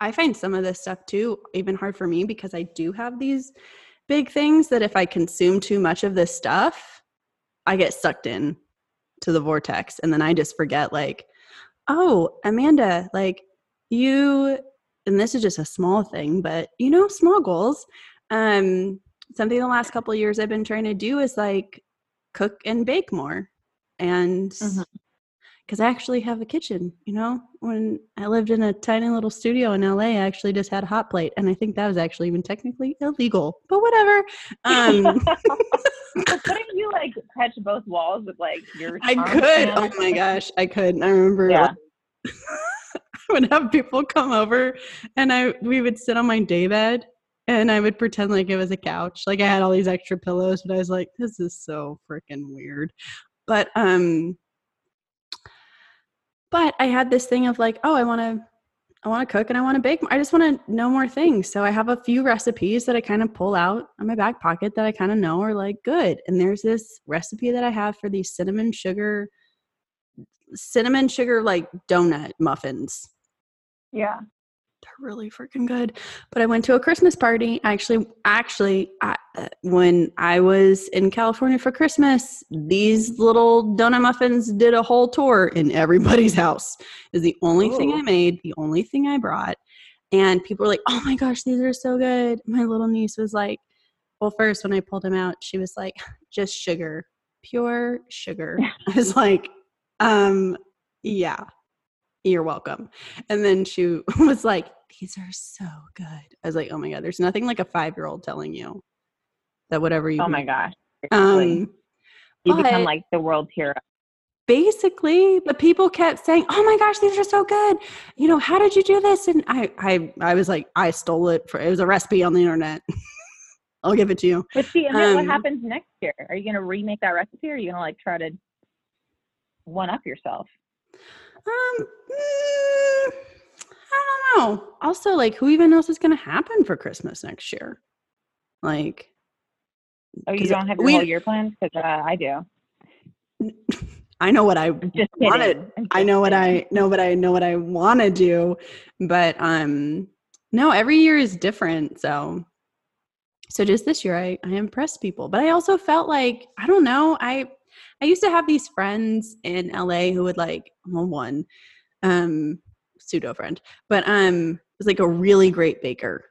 i find some of this stuff too even hard for me because i do have these big things that if i consume too much of this stuff i get sucked in to the vortex and then i just forget like oh amanda like you and this is just a small thing but you know small goals um something the last couple years i've been trying to do is like cook and bake more and Mhm. Because I actually have a kitchen. You know, when I lived in a tiny little studio in LA, I actually just had a hot plate, and I think that was actually even technically illegal. But whatever. Um, couldn't you like touch both walls with like your? I could. Oh my gosh, I could. I remember. Yeah. like, I would have people come over, and I we would sit on my day bed, and I would pretend like it was a couch. Like I had all these extra pillows, but I was like, this is so freaking weird. But um, but I had this thing of like, oh, I want to. I want to cook and I want to bake. I just want to know more things. So I have a few recipes that I kind of pull out on my back pocket that I kind of know are like good. And there's this recipe that I have for these cinnamon sugar cinnamon sugar like donut muffins. Yeah. Really freaking good. But I went to a Christmas party. Actually, actually, I, uh, when I was in California for Christmas, these little donut muffins did a whole tour in everybody's house. Is the only thing I made, the only thing I brought, and people were like, "Oh my gosh, these are so good!" My little niece was like, "Well, first when I pulled them out, she was like, just sugar, pure sugar." I was like, "Um, yeah." You're welcome. And then she was like, These are so good. I was like, Oh my God, there's nothing like a five year old telling you that whatever you Oh my gosh. Um you become like the world's hero. basically the people kept saying, Oh my gosh, these are so good. You know, how did you do this? And I I I was like, I stole it for it was a recipe on the internet. I'll give it to you. But see, and then what Um, happens next year? Are you gonna remake that recipe or are you gonna like try to one up yourself? Um, mm, I don't know. Also, like, who even knows what's going to happen for Christmas next year? Like, Oh, you don't have your we- whole year plans? Because uh, I do. I know what I I'm just kidding. wanted. I know what. I know, what I know what I want to do, but um, no, every year is different. So, so just this year, I I impressed people, but I also felt like I don't know. I I used to have these friends in LA who would like well, one um pseudo friend, but um was like a really great baker,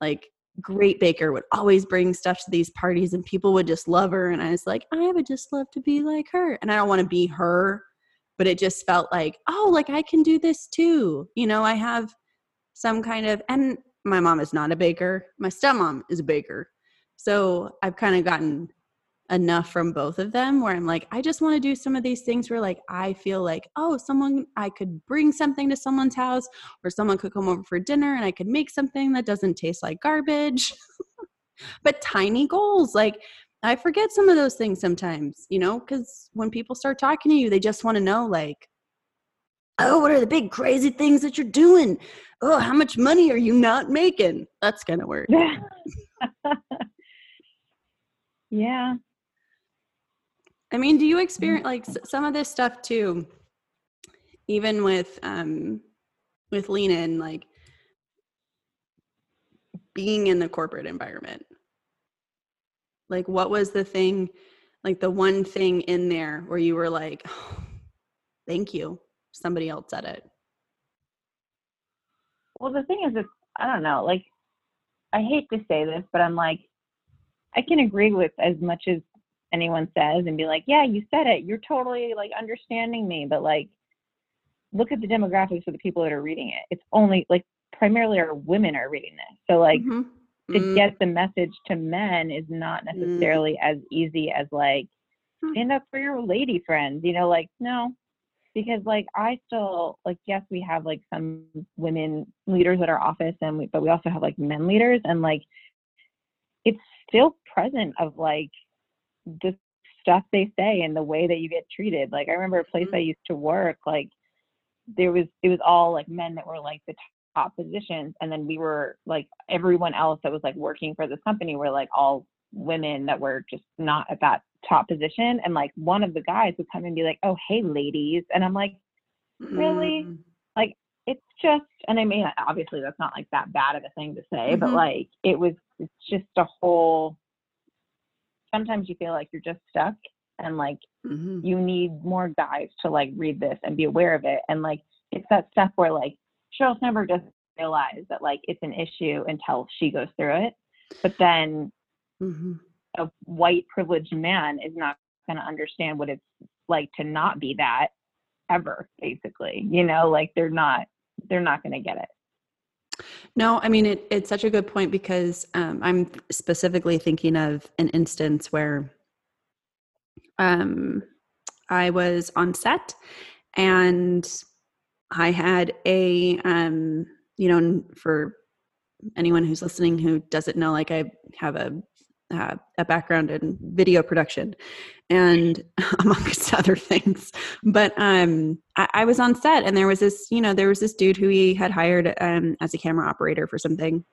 like great baker would always bring stuff to these parties and people would just love her and i was like i would just love to be like her and i don't want to be her but it just felt like oh like i can do this too you know i have some kind of and my mom is not a baker. My stepmom is a baker. So i've kind of gotten enough from both of them where I'm like, I just want to do some of these things where like I feel like, oh, someone I could bring something to someone's house or someone could come over for dinner and I could make something that doesn't taste like garbage. but tiny goals, like I forget some of those things sometimes, you know, because when people start talking to you, they just want to know, like, oh, what are the big crazy things that you're doing? Oh, how much money are you not making? That's kind of weird. yeah. I mean, do you experience like some of this stuff too? Even with um with lean in, like being in the corporate environment. Like, what was the thing, like the one thing in there where you were like, oh, "Thank you, somebody else said it." Well, the thing is, it's I don't know. Like, I hate to say this, but I'm like, I can agree with as much as anyone says and be like, yeah, you said it. You're totally like understanding me. But like, look at the demographics of the people that are reading it. It's only like primarily our women are reading this. So like mm-hmm. to mm. get the message to men is not mm. necessarily mm. as easy as like hmm. stand up for your lady friends. You know, like no. Because like I still like yes we have like some women leaders at our office and we but we also have like men leaders and like it's still present of like the stuff they say and the way that you get treated. Like I remember a place mm-hmm. I used to work, like there was it was all like men that were like the top positions and then we were like everyone else that was like working for this company were like all women that were just not at that top position and like one of the guys would come and be like oh hey ladies and i'm like really mm. like it's just and i mean obviously that's not like that bad of a thing to say mm-hmm. but like it was it's just a whole sometimes you feel like you're just stuck and like mm-hmm. you need more guys to like read this and be aware of it and like it's that stuff where like Sheryl never doesn't realize that like it's an issue until she goes through it but then mm-hmm. a white privileged man is not going to understand what it's like to not be that ever basically you know like they're not they're not going to get it no, I mean it, it's such a good point because um, I'm specifically thinking of an instance where um, I was on set and I had a um, you know for anyone who's listening who doesn't know, like I have a uh, a background in video production and amongst other things. But um I, I, was on set and there was this you know there was this dude who he had hired um as a camera operator for something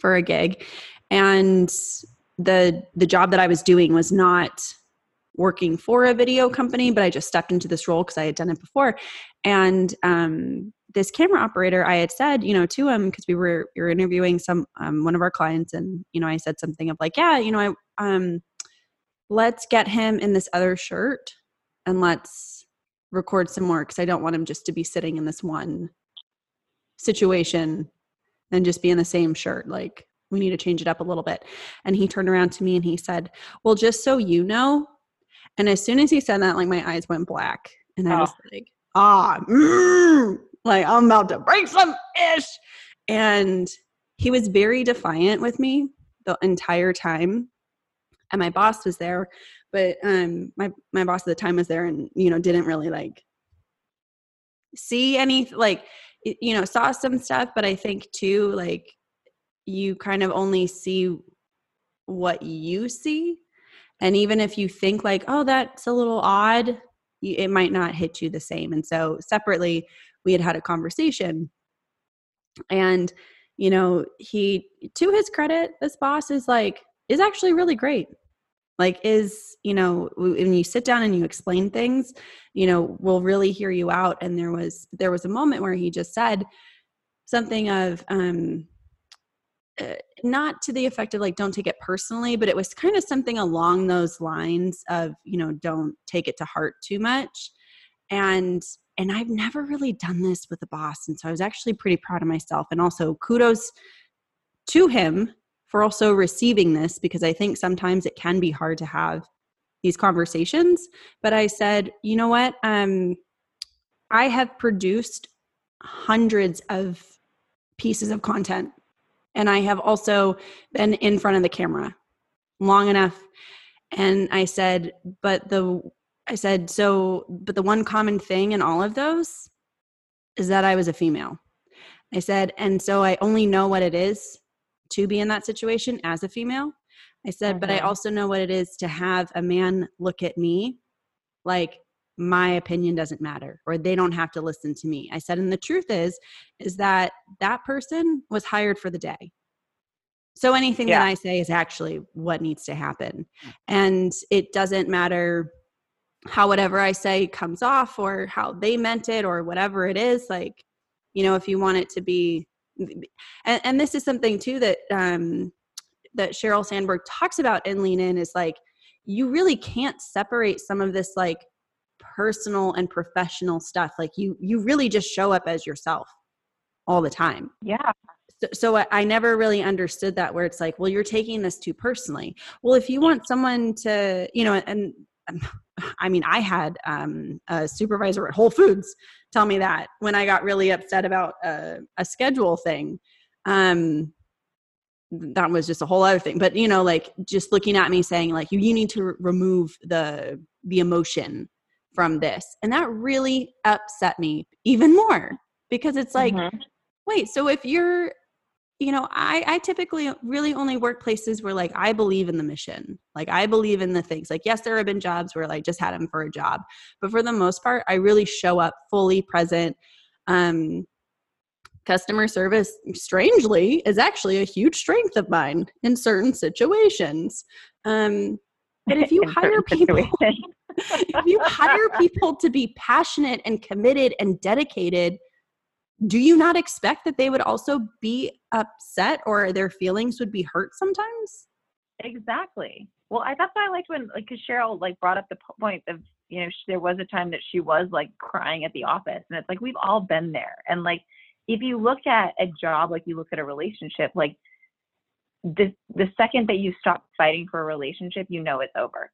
for a gig. And the the job that i was doing was not working for a video company but i just stepped into this role because i had done it before. And um this camera operator i had said you know to him because we were we were interviewing some um, one of our clients and you know i said something of like yeah you know i um let's get him in this other shirt and let's record some more because i don't want him just to be sitting in this one situation and just be in the same shirt like we need to change it up a little bit and he turned around to me and he said well just so you know and as soon as he said that like my eyes went black and i oh. was like ah mm, like I'm about to break some ish. And he was very defiant with me the entire time. And my boss was there, but um my my boss at the time was there and you know didn't really like see any like you know saw some stuff but i think too like you kind of only see what you see and even if you think like oh that's a little odd it might not hit you the same and so separately we had had a conversation. And you know he to his credit this boss is like is actually really great. Like is you know when you sit down and you explain things you know we'll really hear you out. And there was there was a moment where he just said something of um uh, not to the effect of like don't take it personally but it was kind of something along those lines of you know don't take it to heart too much. And and I've never really done this with a boss. And so I was actually pretty proud of myself. And also kudos to him for also receiving this because I think sometimes it can be hard to have these conversations. But I said, you know what? Um, I have produced hundreds of pieces of content. And I have also been in front of the camera long enough. And I said, but the, I said, so, but the one common thing in all of those is that I was a female. I said, and so I only know what it is to be in that situation as a female. I said, mm-hmm. but I mm-hmm. also know what it is to have a man look at me like my opinion doesn't matter or they don't have to listen to me. I said, and the truth is, is that that person was hired for the day. So anything yeah. that I say is actually what needs to happen. And it doesn't matter how whatever I say comes off or how they meant it or whatever it is. Like, you know, if you want it to be, and, and this is something too that, um, that Sheryl Sandberg talks about in Lean In is like, you really can't separate some of this like personal and professional stuff. Like you, you really just show up as yourself all the time. Yeah so, so I never really understood that where it's like, well, you're taking this too personally. Well, if you want someone to, you know, and, and I mean, I had um, a supervisor at Whole Foods tell me that when I got really upset about a, a schedule thing. Um, that was just a whole other thing but you know like just looking at me saying like you, you need to remove the the emotion from this and that really upset me even more because it's like mm-hmm. wait so if you're you know i i typically really only work places where like i believe in the mission. Like i believe in the things. Like yes there have been jobs where i just had them for a job but for the most part i really show up fully present. Um customer service strangely is actually a huge strength of mine in certain situations. Um but if you hire people if you hire people to be passionate and committed and dedicated do you not expect that they would also be upset or their feelings would be hurt sometimes? Exactly. Well, I that's why I liked when like cause Sheryl like brought up the point of you know she, there was a time that she was like crying at the office, and it's like we've all been there. And like if you look at a job like you look at a relationship, like the the second that you stop fighting for a relationship, you know it's over.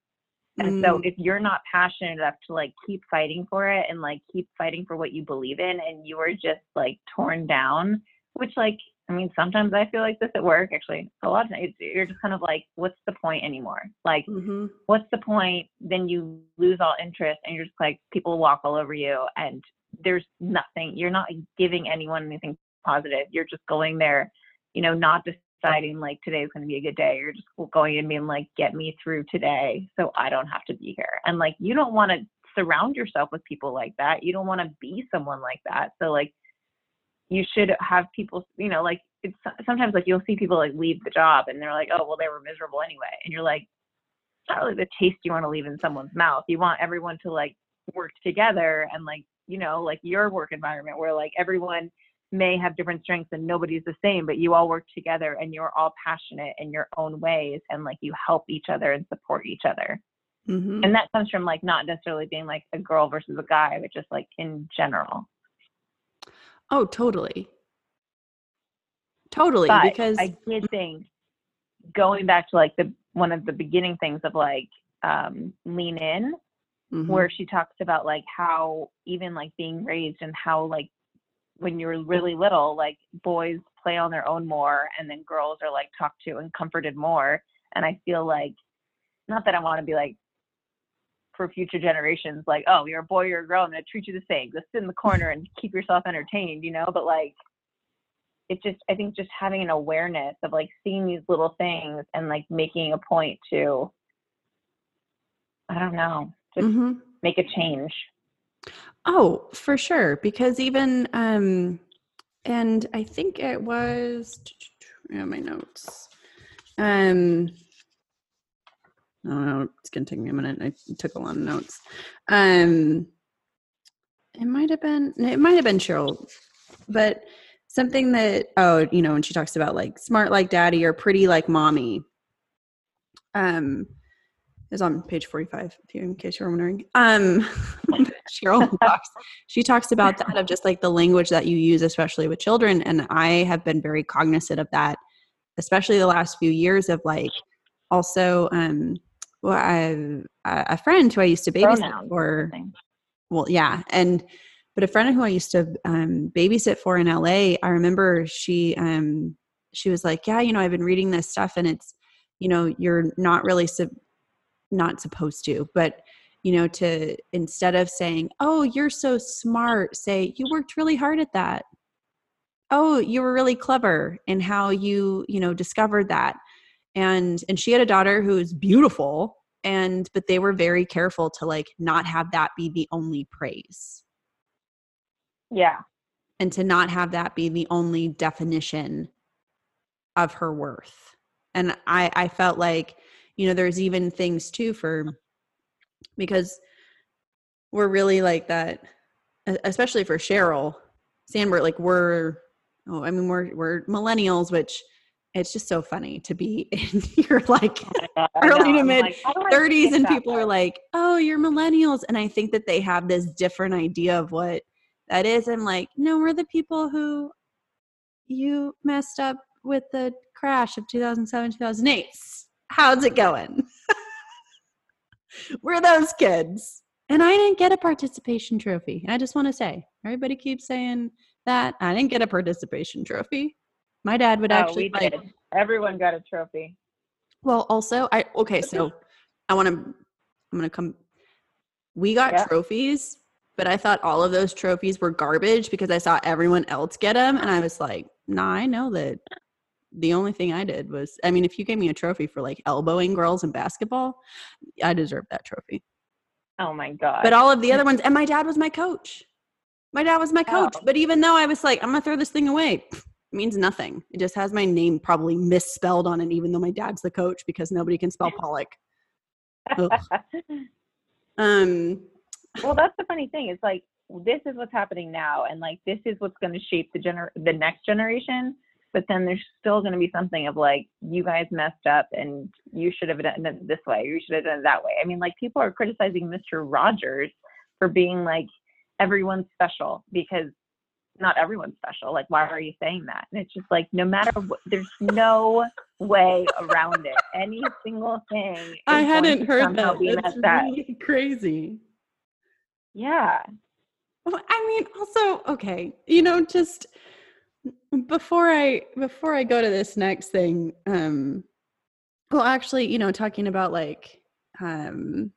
And mm. so if you're not passionate enough to like keep fighting for it and like keep fighting for what you believe in and you are just like torn down, which like I mean sometimes I feel like this at work actually a lot of times you're just kind of like what's the point anymore? Like mm-hmm. what's the point? Then you lose all interest and you're just like people walk all over you and there's nothing you're not giving anyone anything positive. You're just going there, you know, not just deciding like today is going to be a good day. You're just going and being like, get me through today so I don't have to be here. And like, you don't want to surround yourself with people like that. You don't want to be someone like that. So like, you should have people, you know, like it's sometimes like you'll see people like leave the job and they're like, oh, well, they were miserable anyway. And you're like, it's not really the taste you want to leave in someone's mouth. You want everyone to like work together and like, you know, like your work environment where like everyone may have different strengths and nobody's the same, but you all work together and you're all passionate in your own ways and like you help each other and support each other. Mm-hmm. And that comes from like not necessarily being like a girl versus a guy, but just like in general. Oh, totally. Totally. But because I did think going back to like the one of the beginning things of like um, lean in, mm-hmm. where she talks about like how even like being raised and how like when you're really little, like boys play on their own more and then girls are like talked to and comforted more. And I feel like, not that I want to be like for future generations, like, oh, you're a boy, you're a girl, I'm going to treat you the same. Just sit in the corner and keep yourself entertained, you know? But like, it's just, I think just having an awareness of like seeing these little things and like making a point to, I don't know, just mm-hmm. make a change. Oh, for sure. Because even, um, and I think it was, yeah, my notes. Um, I don't know. It's gonna take me a minute. I took a lot of notes. Um, it might have been. It might have been Sheryl, but something that oh, you know, when she talks about like smart like daddy or pretty like mommy. Um, is on page 45 if you in case you're wondering. Um sheryl talks she talks about that of just like the language that you use especially with children and i have been very cognizant of that especially the last few years of like also um well i a friend who i used to babysit for well yeah and but a friend who i used to um, babysit for in la i remember she um she was like yeah you know i've been reading this stuff and it's you know you're not really sub- not supposed to, but you know, to instead of saying, "Oh, you're so smart," say, "You worked really hard at that." Oh, you were really clever in how you, you know, discovered that. And and she had a daughter who is beautiful and but they were very careful to like not have that be the only praise. Yeah. And to not have that be the only definition of her worth. And I I felt like, you know, there's even things too for because we're really like that especially for sheryl Sandberg like we're oh I mean we're we're millennials which it's just so funny to be in your like early to mid like, how do I 30s fix and that people are like oh you're millennials. And i think that they have this different idea of what that is. I'm like no we're the people who you messed up with the crash of 2007 2008 how's it going we're those kids and i didn't get a participation trophy i just want to say everybody keeps saying that i didn't get a participation trophy my dad would Oh, actually we like did. Everyone got a trophy. well, also, I okay, so I want to. I'm gonna come. We got Yeah. trophies, but I thought all of those trophies were garbage because I saw everyone else get them, and I was like, Nah, I know that. The only thing I did was, I mean, if you gave me a trophy for like elbowing girls in basketball, I deserve that trophy. Oh my god. But all of the other ones, and my dad was my coach. My dad was my coach. Oh. But even though I was like, I'm gonna throw this thing away, it means nothing. It just has my name probably misspelled on it, even though my dad's the coach because nobody can spell Polick. Um, well, that's the funny thing. It's like this is what's happening now, and like this is what's going to shape the gener the next generation. But then there's still going to be something of like you guys messed up, and you should have done it this way, you should have done it that way. I mean, like people are criticizing Mr. Rogers for being like everyone's special because not everyone's special. Like, why are you saying that? And it's just like no matter what, there's no way around it. Any single thing. I hadn't heard that. That's up. really crazy. Yeah. Well, I mean, also, okay, you know, just before I before I go to this next thing, um, well, actually, you know, talking about like, um,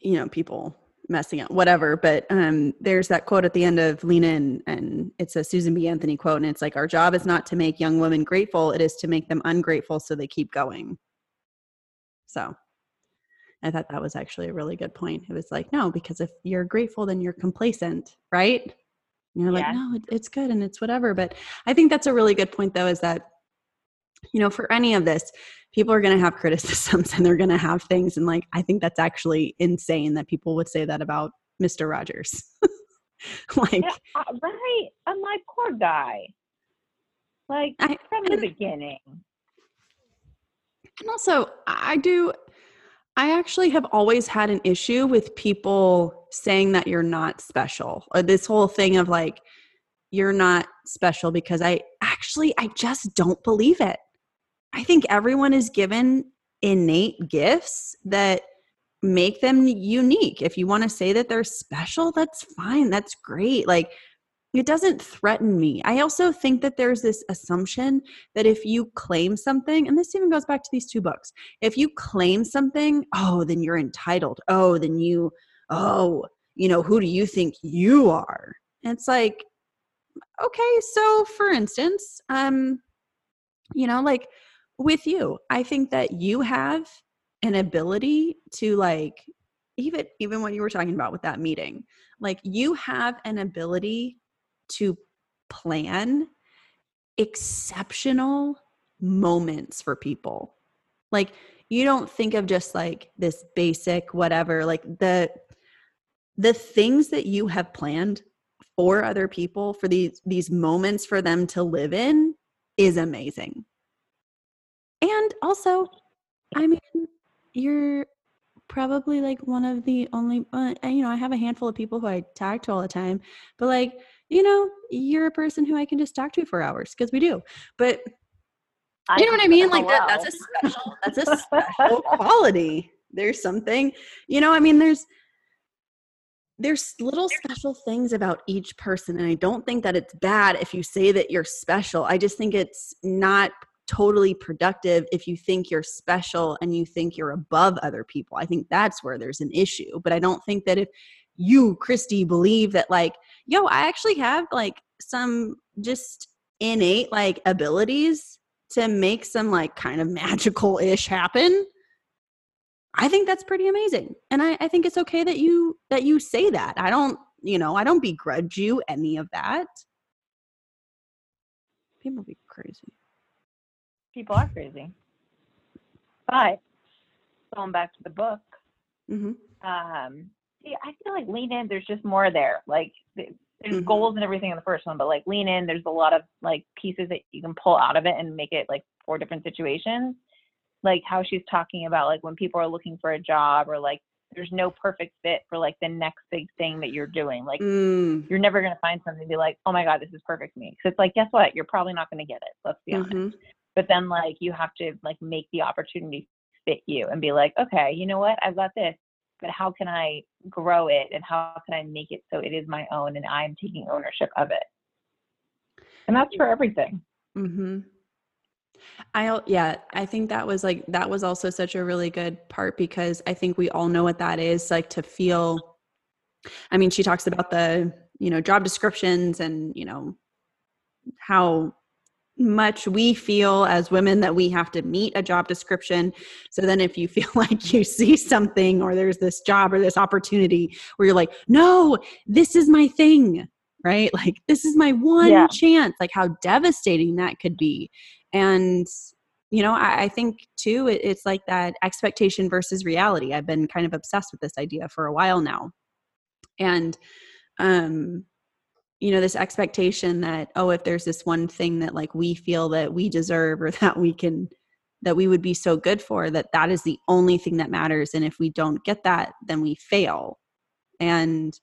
you know, people messing up, whatever. But um, there's that quote at the end of Lean In, and it's a Susan B. Anthony quote, and it's like, "Our job is not to make young women grateful; it is to make them ungrateful so they keep going." So, I thought that was actually a really good point. It was like, no, because if you're grateful, then you're complacent, right? And you're like, Yeah. no, it, it's good and it's whatever. But I think that's a really good point, though, is that, you know, for any of this, people are going to have criticisms and they're going to have things. And like, I think that's actually insane that people would say that about Mr. Rogers. like, Yeah, uh, right. I'm like, poor guy. Like I- from the beginning. And also, I do, I actually have always had an issue with people saying that you're not special or this whole thing of like, you're not special because I actually, I just don't believe it. I think everyone is given innate gifts that make them unique. If you want to say that they're special, that's fine. That's great. Like, it doesn't threaten me. I also think that there's this assumption that if you claim something, and this even goes back to these two books, if you claim something, oh, then you're entitled. Oh, then you, oh, you know, who do you think you are? And it's like, okay, so for instance, um, you know, like with you, I think that you have an ability to like even even what you were talking about with that meeting, like you have an ability to plan exceptional moments for people. Like you don't think of just like this basic whatever, like the the things that you have planned for other people for these these moments for them to live in is amazing. And also, I mean, you're probably like one of the only uh, you know, I have a handful of people who I talk to all the time, but like you know, you're a person who I can just talk to for hours because we do. But you know what I mean? Like that, that's a special, that's a special quality. There's something, you know, I mean, there's there's little special things about each person. And I don't think that it's bad if you say that you're special. I just think it's not totally productive if you think you're special and you think you're above other people. I think that's where there's an issue. But I don't think that if you, Christie, believe that, like, yo, I actually have like some just innate like abilities to make some like kind of magical ish happen. I think that's pretty amazing. And I, I think it's okay that you that you say that. I don't, you know, I don't begrudge you any of that. People be crazy. People are crazy. But going back to the book, Mm-hmm. um, see, I feel like lean in. There's just more there. Like th- there's Mhm. goals and everything in the first one, but like lean in. There's a lot of like pieces that you can pull out of it and make it like four different situations. Like how she's talking about like when people are looking for a job or like there's no perfect fit for like the next big thing that you're doing. Like Mm. you're never gonna find something and be like, oh my god, this is perfect for me. Because it's like, guess what? You're probably not gonna get it. Let's be honest Mhm. but then like you have to like make the opportunity fit you and be like okay you know what i've got this but how can i grow it and how can i make it so it is my own and i'm taking ownership of it and that's for everything Mm-hmm. I yeah, I think that was like that was also such a really good part because I think we all know what that is like to feel. I mean, she talks about the you know job descriptions and you know how much we feel as women that we have to meet a job description. So then if you feel like you see something or there's this job or this opportunity where you're like, no, this is my thing, right? Like this is my one Yeah. chance, like how devastating that could be. And you know, I, I think too, it, it's like that expectation versus reality. I've been kind of obsessed with this idea for a while now. And um you know this expectation that oh if there's this one thing that like we feel that we deserve or that we can that we would be so good for that that is the only thing that matters and if we don't get that then we fail and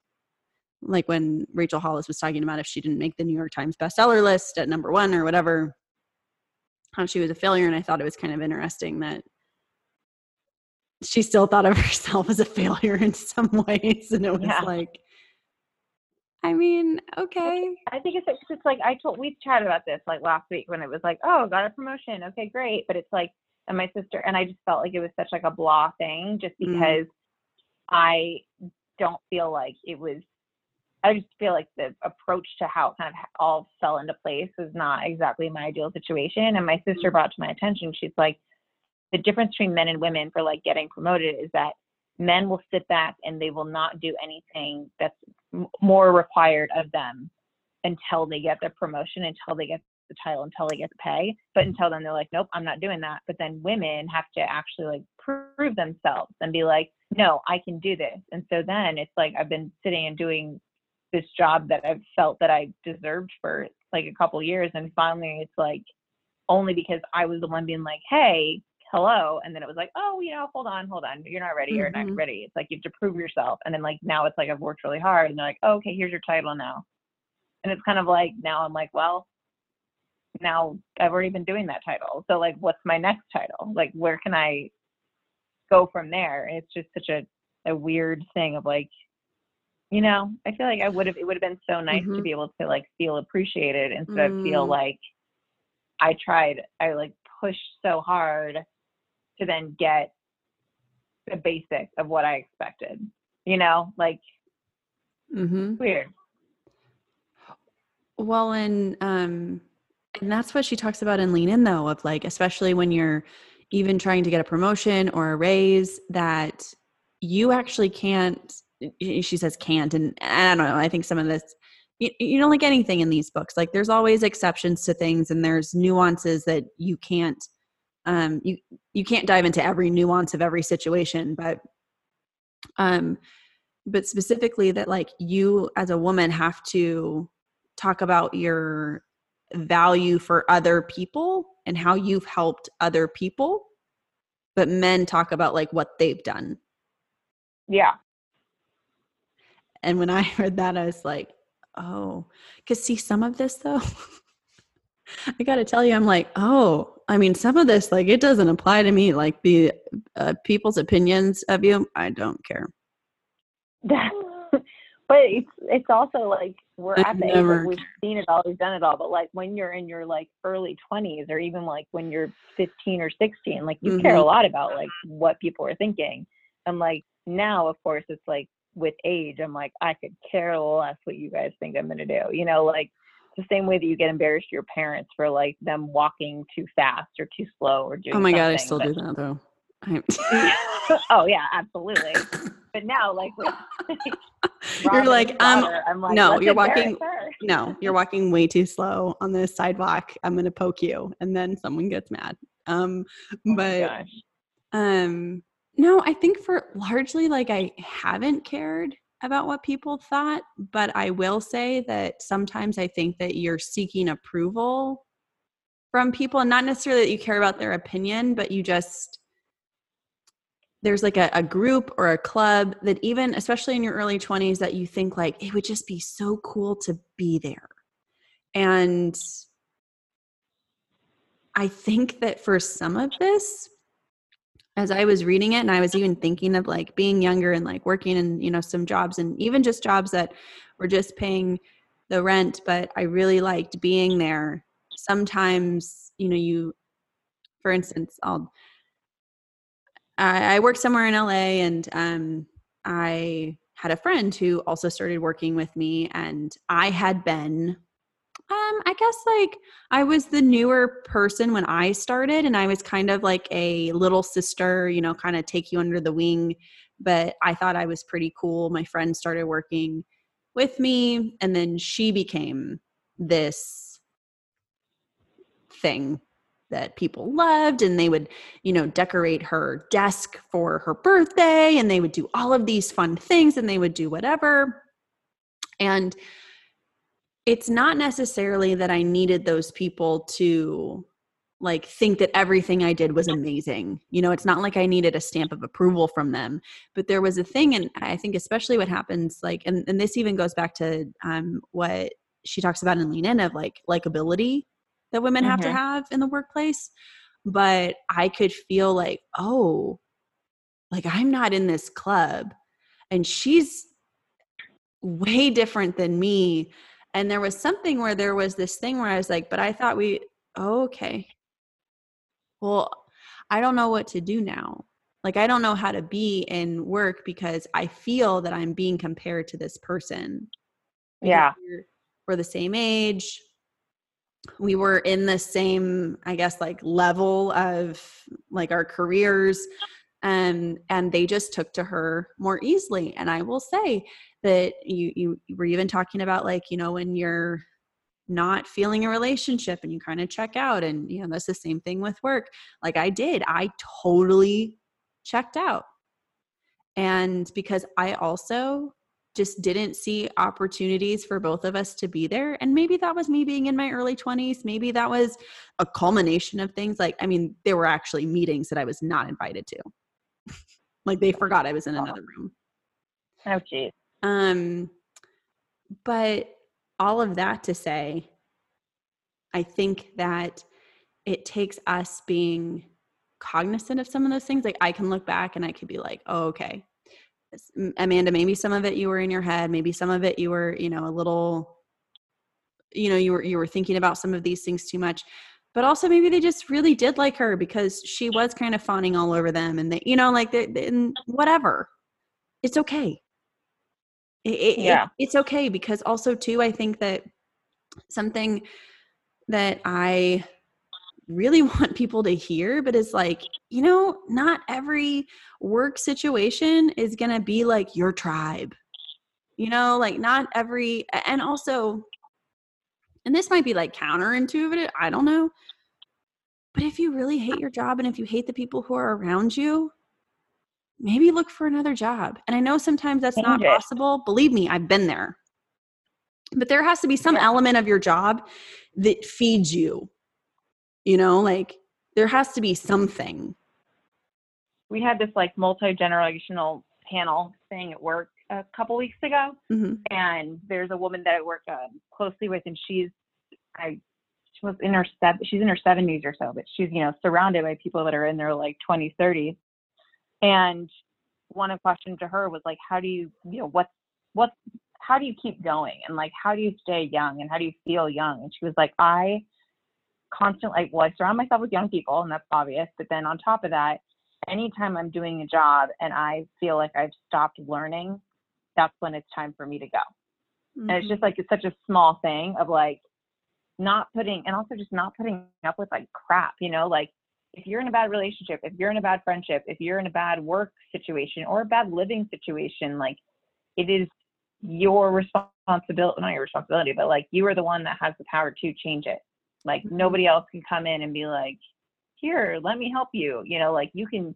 like when rachel hollis was talking about if she didn't make the new york times bestseller list at number one or whatever how she was a failure and i thought it was kind of interesting that she still thought of herself as a failure in some ways and it was Yeah. like i mean okay i think it's, it's like i told we chatted about this like last week when it was like oh got a promotion okay great but it's like and my sister and i just felt like it was such like a blah thing just Mm. because i don't feel like it was I just feel like the approach to how it kind of all fell into place is not exactly my ideal situation. And my sister mm-hmm. brought to my attention, she's like, the difference between men and women for like getting promoted is that men will sit back and they will not do anything that's m- more required of them until they get the promotion, until they get the title, until they get the pay. But mm-hmm. until then, they're like, nope, I'm not doing that. But then women have to actually like prove themselves and be like, no, I can do this. And so then it's like I've been sitting and doing this job that I've felt that I deserved for like a couple years. And finally, it's like only because I was the one being like, hey, hello. And then it was like, oh, you know, hold on, hold on. You're not ready. You're Mhm. not ready. It's like you have to prove yourself. And then like now it's like I've worked really hard and they're like, oh, okay, here's your title now. And it's kind of like now I'm like, well, now I've already been doing that title. So like what's my next title? Like where can I go from there? And it's just such a, a weird thing of like, you know, I feel like I would have it would have been so nice to Mhm. be able to like feel appreciated instead of feel Mm. like I tried I like pushed so hard to then get the basics of what I expected. You know, like mm-hmm. weird. Well, and um, and that's what she talks about in Lean In, though, of like, especially when you're even trying to get a promotion or a raise, that you actually can't. She says can't, and I don't know. I think some of this, you, you know, like anything in these books, like there's always exceptions to things, and there's nuances that you can't. Um, you you can't dive into every nuance of every situation, but um, but specifically that like you as a woman have to talk about your value for other people and how you've helped other people but men talk about like what they've done Yeah. And when i heard that i was like oh because see some of this though i gotta tell you i'm like oh i mean some of this like it doesn't apply to me like the uh, people's opinions of you i don't care but it's it's also like we're I've at the age never- like we've seen it all, we've done it all. But like when you're in your like early twenties, or even like when you're 15 or 16, like you care a Mhm. lot about like what people are thinking. And like now, of course, it's like with age, I'm like I could care less what you guys think I'm gonna do. You know, like the same way that you get embarrassed to your parents for like them walking too fast or too slow or doing. Oh my god, I still but- do that though. Oh yeah, absolutely. But now, like you're like, um, I'm like, no, you're walking- no, you're walking way too slow on this sidewalk. I'm gonna poke you, and then someone gets mad. Um, Oh my but gosh. um, no, I think for largely like I haven't cared about what people thought, but I will say that sometimes I think that you're seeking approval from people, and not necessarily that you care about their opinion, but you just there's like a, a group or a club that even especially in your early 20s that you think like it would just be so cool to be there. And i think that for some of this as i was reading it and i was even thinking of like being younger and like working in you know some jobs and even just jobs that were just paying the rent but i really liked being there. Sometimes you know you for instance i'll I, I worked somewhere in LA and um, I had a friend who also started working with me, and I had been, um, I guess, like I was the newer person when I started, and I was kind of like a little sister, you know, kind of take you under the wing. But I thought I was pretty cool. My friend started working with me, and then she became this thing that people loved and they would you know decorate her desk for her birthday and they would do all of these fun things and they would do whatever and it's not necessarily that i needed those people to like think that everything i did was amazing you know it's not like i needed a stamp of approval from them but there was a thing and i think especially what happens like and, and this even goes back to um, what she talks about in lean in of like likability that women have to Mhm. have in the workplace but i could feel like oh like i'm not in this club and she's way different than me and there was something where there was this thing where i was like but i thought we oh, okay. Well i don't know what to do now. Like i don't know how to be in work because i feel that i'm being compared to this person. Yeah. we're, we're the same age. We were in the same i guess like level of like our careers and they just took to her more easily. And i will say that you you were even talking about like you know when you're not feeling a relationship and you kind of check out and you know that's the same thing with work. Like i did. I totally checked out. And because i also just didn't see opportunities for both of us to be there and maybe that was me being in my early 20s maybe that was a culmination of things. Like i mean there were actually meetings that i was not invited to like they forgot i was in another room Oh, geez. um, but all of that to say, I think that it takes us being cognizant of some of those things. Like I can look back and I could be like, oh, okay. Amanda, maybe some of it you were in your head, maybe some of it you were, you know, a little, you know, you were you were thinking about some of these things too much. But also maybe they just really did like her because she was kind of fawning all over them and they, you know, like they, they- and whatever. It's okay it, it- it- Yeah. it's okay because also too i think that something that i really want people to hear but it's like you know not every work situation is going to be like your tribe you know like not every and also and this might be like counterintuitive i don't know but if you really hate your job and if you hate the people who are around you maybe look for another job. And I know sometimes that's not it. possible. Believe me, I've been there. But there has to be some Yeah. element of your job that feeds you. You know, like there has to be something. We had this like multi generational panel thing at work a couple weeks ago, hmm and there's a woman that I work uh, closely with, and she's I she was in her sev- she's in her 70s or so, but she's you know surrounded by people that are in their like 20s, 30s, and one of the questions to her was like, how do you you know what's what's how do you keep going? And like how do you stay young? And how do you feel young? And she was like i constantly like well i surround myself with young people and that's obvious but then on top of that anytime i'm doing a job and i feel like i've stopped learning that's when it's time for me to go Mm-hmm. and it's just like it's such a small thing of like not putting and also just not putting up with like crap you know like if you're in a bad relationship if you're in a bad friendship if you're in a bad work situation or a bad living situation like it is your responsibility not your responsibility but like you are the one that has the power to change it like Mhm. nobody else can come in and be like here let me help you you know like you can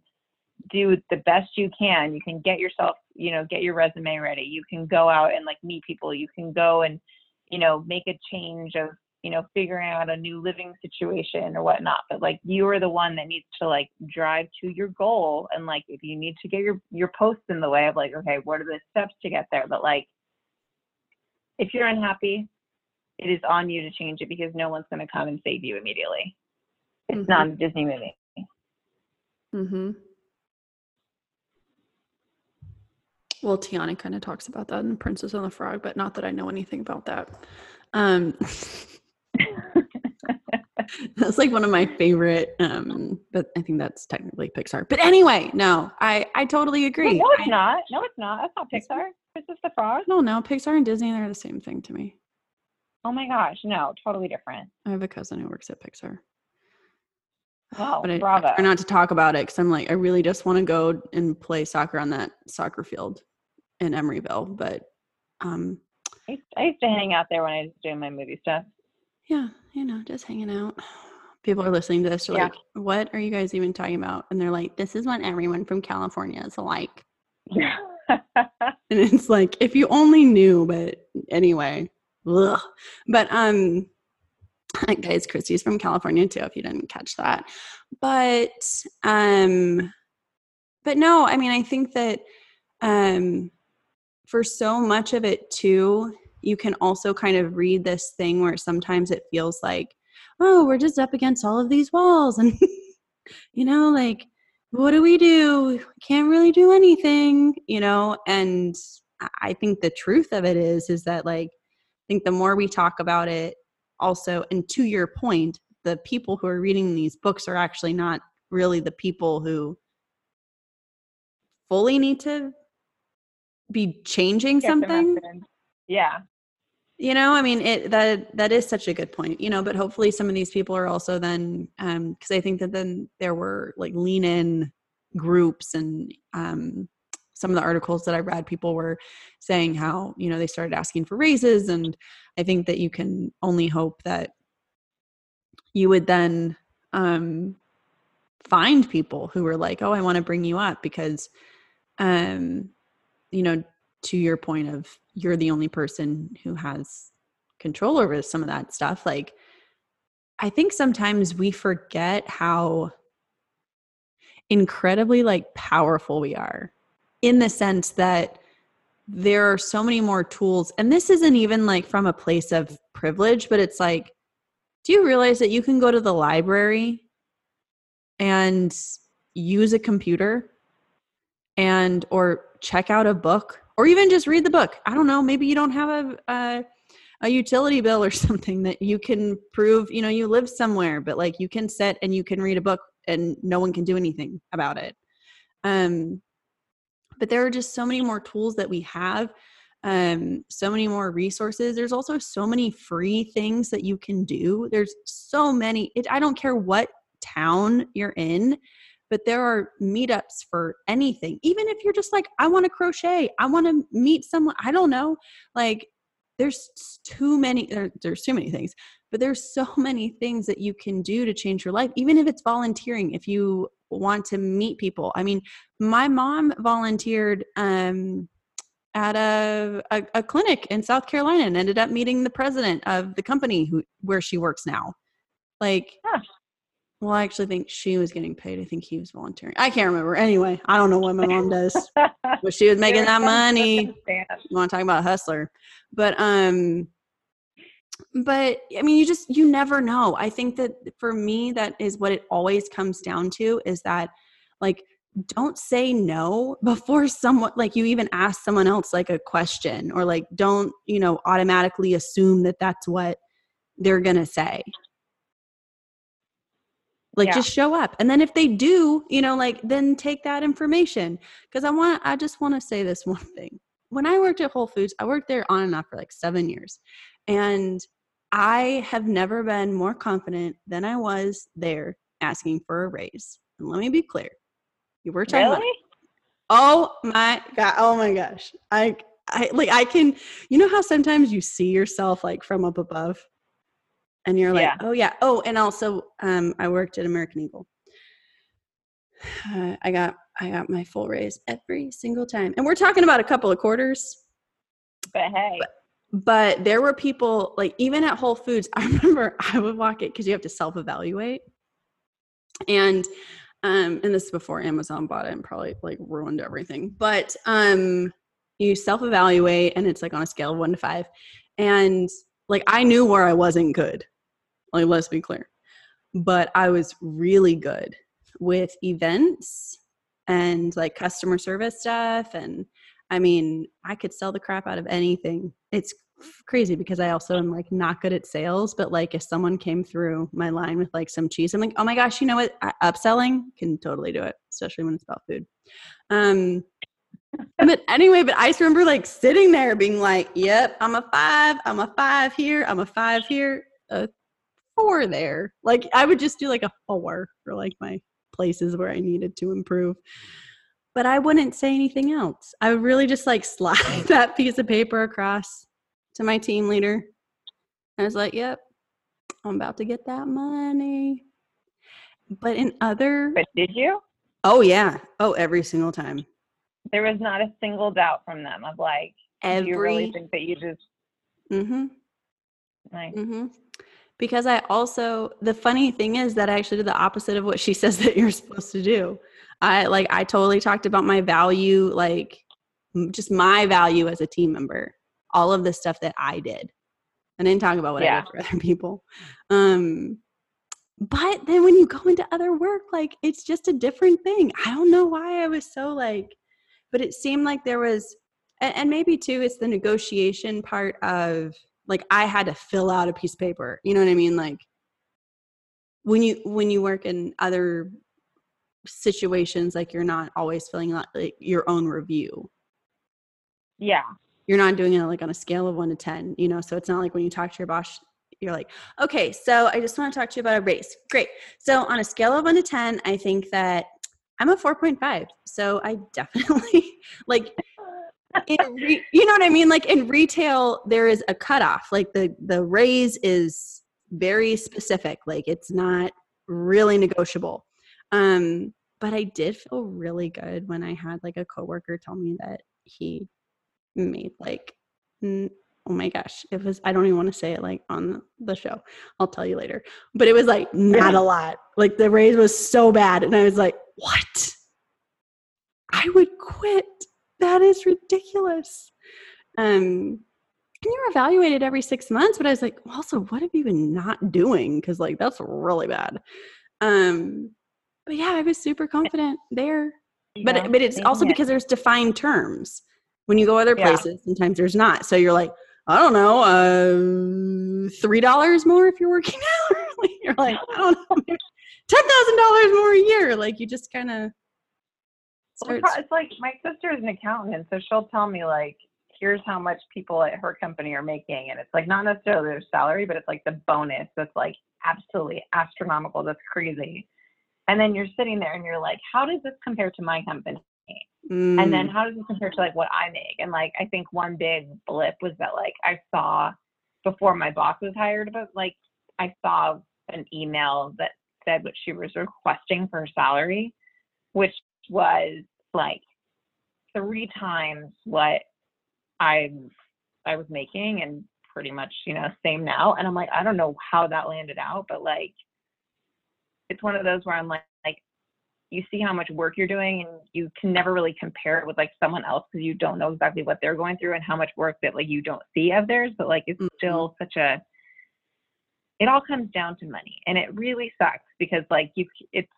do the best you can. You can get yourself you know get your resume ready. You can go out and like meet people. You can go and you know make a change of you know figuring out a new living situation or whatnot. But like you are the one that needs to like drive to your goal. And like if you need to get your your posts in the way of like okay what are the steps to get there? But like if you're unhappy it is on you to change it because no one's going to come and save you immediately. It's not a disney movie. Mm-hmm. Well, Tiana kind of talks about that in Princess and the Frog, but not that I know anything about that. Um, that's like one of my favorite, um, but I think that's technically Pixar. But anyway, no, I I totally agree. no it's I, not no it's not that's not pixar princess the frog no, no, Pixar and Disney they're the same thing to me. oh my gosh no totally different I have a cousin who works at Pixar. wow but I, I bravo try not to talk about it because I'm like, I really just want to go and play soccer on that soccer field in Emeryville. But um, I used, I used to hang out there when I was doing my movie stuff. yeah, you know, just hanging out. People are listening to this, they're Yeah. like, what are you guys even talking about? And they're like, this is what everyone from California is like. Yeah. and it's like, if you only knew, but anyway. Ugh. But um guys, Christie's from California too, if you didn't catch that. But um but no, I mean I think that um for so much of it too, you can also kind of read this thing where sometimes it feels like, oh, we're just up against all of these walls and you know, like what do we do? Can't really do anything, you know? And I- I think the truth of it is, is that like, I think the more we talk about it, also, and to your point, the people who are reading these books are actually not really the people who fully need to be changing something. Yeah. you know i mean it that that is such a good point you know but hopefully some of these people are also then um because i think that then there were like lean in groups and um some of the articles that i read people were saying how you know they started asking for raises and i think that you can only hope that you would then um find people who were like oh i want to bring you up because um you know to your point of you're the only person who has control over some of that stuff like i think sometimes we forget how incredibly like powerful we are in the sense that there are so many more tools and this isn't even like from a place of privilege but it's like do you realize that you can go to the library and use a computer and or check out a book or even just read the book. I don't know maybe you don't have a, a a utility bill or something that you can prove you know you live somewhere but like you can sit and you can read a book and no one can do anything about it. Um but there are just so many more tools that we have um so many more resources. There's also so many free things that you can do. There's so many it, i don't care what town you're in but there are meetups for anything even if you're just like i want to crochet i want to meet someone i don't know like there's too many there, there's too many things but there's so many things that you can do to change your life even if it's volunteering if you want to meet people i mean my mom volunteered um at a, a, a clinic in south carolina and ended up meeting the president of the company who where she works now like. Well i actually think she was getting paid. I think he was volunteering. I can't remember. Anyway i don't know what my mom does but she was making that money. you want to talk about a hustler? But um but i mean you just you never know. I think that for me that is what it always comes down to is that like don't say no before someone like you even ask someone else like a question or like don't you know automatically assume that that's what they're gonna say like Yeah. just show up and then if they do you know like then take that information because i want i just want to say this one thing when i worked at whole foods i worked there on and off for like seven years and i have never been more confident than i was there asking for a raise and let me be clear you were talking Really? Oh my god! Oh my gosh! I I like I can. You know how sometimes you see yourself like from up above, and you're like, Yeah. oh yeah. Oh, and also, um, I worked at American Eagle. Uh, I got I got my full raise every single time, and we're talking about a couple of quarters. But hey, But there were people like even at Whole Foods. I remember I would walk it because you have to self evaluate, and um, and this is before Amazon bought it and probably like ruined everything. But um, you self evaluate, and it's like on a scale of one to five, and like I knew where I wasn't good. Like let's be clear, but I was really good with events and like customer service stuff and I mean, I could sell the crap out of anything. It's crazy because I also am like not good at sales, but like if someone came through my line with like some cheese, I'm like, oh my gosh, you know what? Upselling can totally do it, especially when it's about food. Um, but anyway, but I just remember like sitting there being like, yep, I'm a five, I'm a five here, I'm a five here, a four there. Like I would just do like a four for like my places where I needed to improve but I wouldn't say anything else. I would really just like slide that piece of paper across to my team leader. I was like, yep, I'm about to get that money. But in other, but did you? oh, yeah. Oh, every single time. There was not a single doubt from them of like, do you really think that you just mm-hmm, like mm-hmm. Because I also, the funny thing is that I actually did the opposite of what she says that you're supposed to do. I like, I totally talked about my value, like just my value as a team member, all of the stuff that I did. I didn't talk about what I did for other people. Um, but then when you go into other work, like it's just a different thing. I don't know why I was so like, but it seemed like there was, and, and maybe too, it's the negotiation part of like I had to fill out a piece of paper. You know what I mean? Like when you when you work in other situations, like you're not always filling out like your own review yeah. you're not doing it like on a scale of one to 10, you know? So it's not like when you talk to your boss, you're like, okay, so I just want to talk to you about a race. Great. So on a scale of one to 10, I think that I'm a 4.5. So I definitely like, re- you know what I mean? Like in retail, there is a cutoff. Like the, the raise is very specific. Like it's not really negotiable. Um, but I did feel really good when I had like a coworker tell me that he made like n- oh my gosh it was i don't even want to say it like on the show i'll tell you later but it was like not a lot like the raise was so bad and i was like what? I would quit. That is ridiculous. Um and you're evaluated every six months but i was like also what have you been not doing? Because like that's really bad. Um but yeah i was super confident there. But Yeah, but it's also here. because there's defined terms. When you go other Yeah. places sometimes there's not. So you're like i don't know uh three dollars more if you're working out. you're like i don't know maybe ten thousand dollars more a year like you just kind of Well, it's like my sister is an accountant, so she'll tell me like, here's how much people at her company are making, and it's like not necessarily their salary, but it's like the bonus that's like absolutely astronomical. That's crazy. And then you're sitting there and you're like, how does this compare to my company? And then Mm, how does this compare to like what I make? And like I think one big blip was that like I saw before my boss was hired, but like I saw an email that said what she was requesting for her salary, which was like three times what I I was making and pretty much, you know, same now. And I'm like, I don't know how that landed out, but like it's one of those where I'm like, like you see how much work you're doing and you can never really compare it with like someone else because you don't know exactly what they're going through and how much work that like you don't see of theirs but like it's Mhm. still such a it all comes down to money and it really sucks because like you it's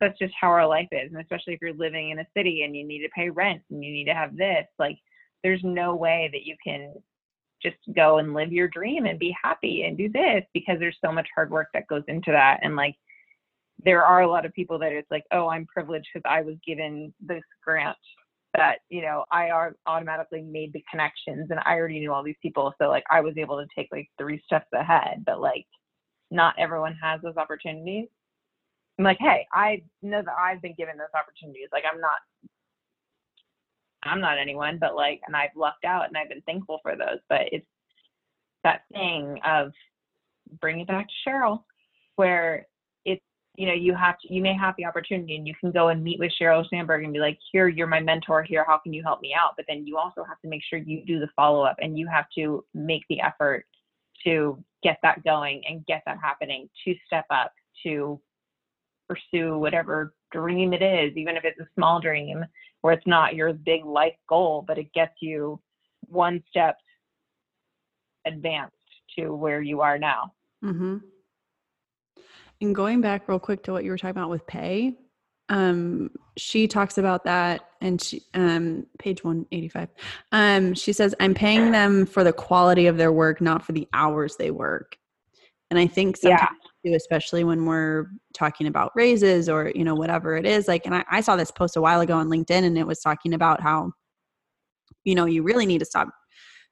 that's just how our life is and especially if you're living in a city and you need to pay rent and you need to have this like there's no way that you can just go and live your dream and be happy and do this because there's so much hard work that goes into that and like there are a lot of people that it's like oh i'm privileged because i was given this grant that you know i automatically made the connections and i already knew all these people so like i was able to take like three steps ahead but like not everyone has those opportunities. I'm like hey i know that i've been given those opportunities like i'm not i'm not anyone but like and i've lucked out and i've been thankful for those but it's that thing of bring it back to sheryl where you know, you have to, you may have the opportunity and you can go and meet with Sheryl Sandberg and be like, here, you're my mentor here. How can you help me out? But then you also have to make sure you do the follow up and you have to make the effort to get that going and get that happening, to step up, to pursue whatever dream it is, even if it's a small dream or it's not your big life goal, but it gets you one step advanced to where you are now. Mm-hmm. And going back real quick to what you were talking about with pay, um, she talks about that and she um page 185 um she says i'm paying them for the quality of their work not for the hours they work and i think sometimes yeah. too, especially when we're talking about raises or you know whatever it is like and I, I saw this post a while ago on linkedin and it was talking about how you know you really need to stop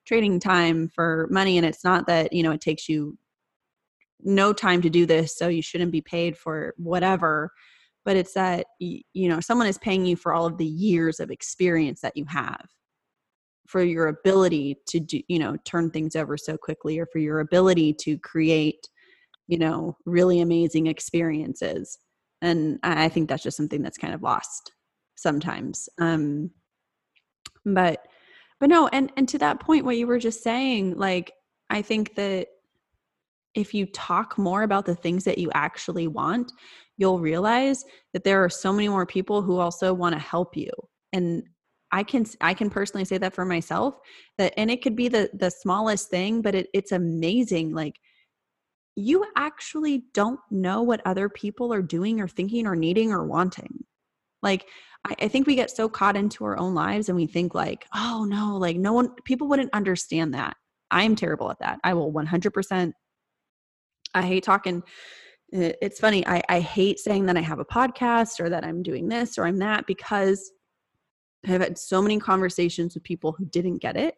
trading time for money and it's not that you know it takes you no time to do this so you shouldn't be paid for whatever but it's that you know someone is paying you for all of the years of experience that you have. For your ability to do you know turn things over so quickly or for your ability to create you know really amazing experiences and i think that's just something that's kind of lost sometimes um but but no and and to that point what you were just saying like i think that if you talk more about the things that you actually want, you'll realize that there are so many more people who also want to help you. And I can I can personally say that for myself that and it could be the the smallest thing, but it, it's amazing. Like you actually don't know what other people are doing or thinking or needing or wanting. Like I, I think we get so caught into our own lives and we think like, oh no, like no one people wouldn't understand that. I'm terrible at that. I will 100% I hate talking. It's funny. I, I hate saying that I have a podcast or that I'm doing this or I'm that because I've had so many conversations with people who didn't get it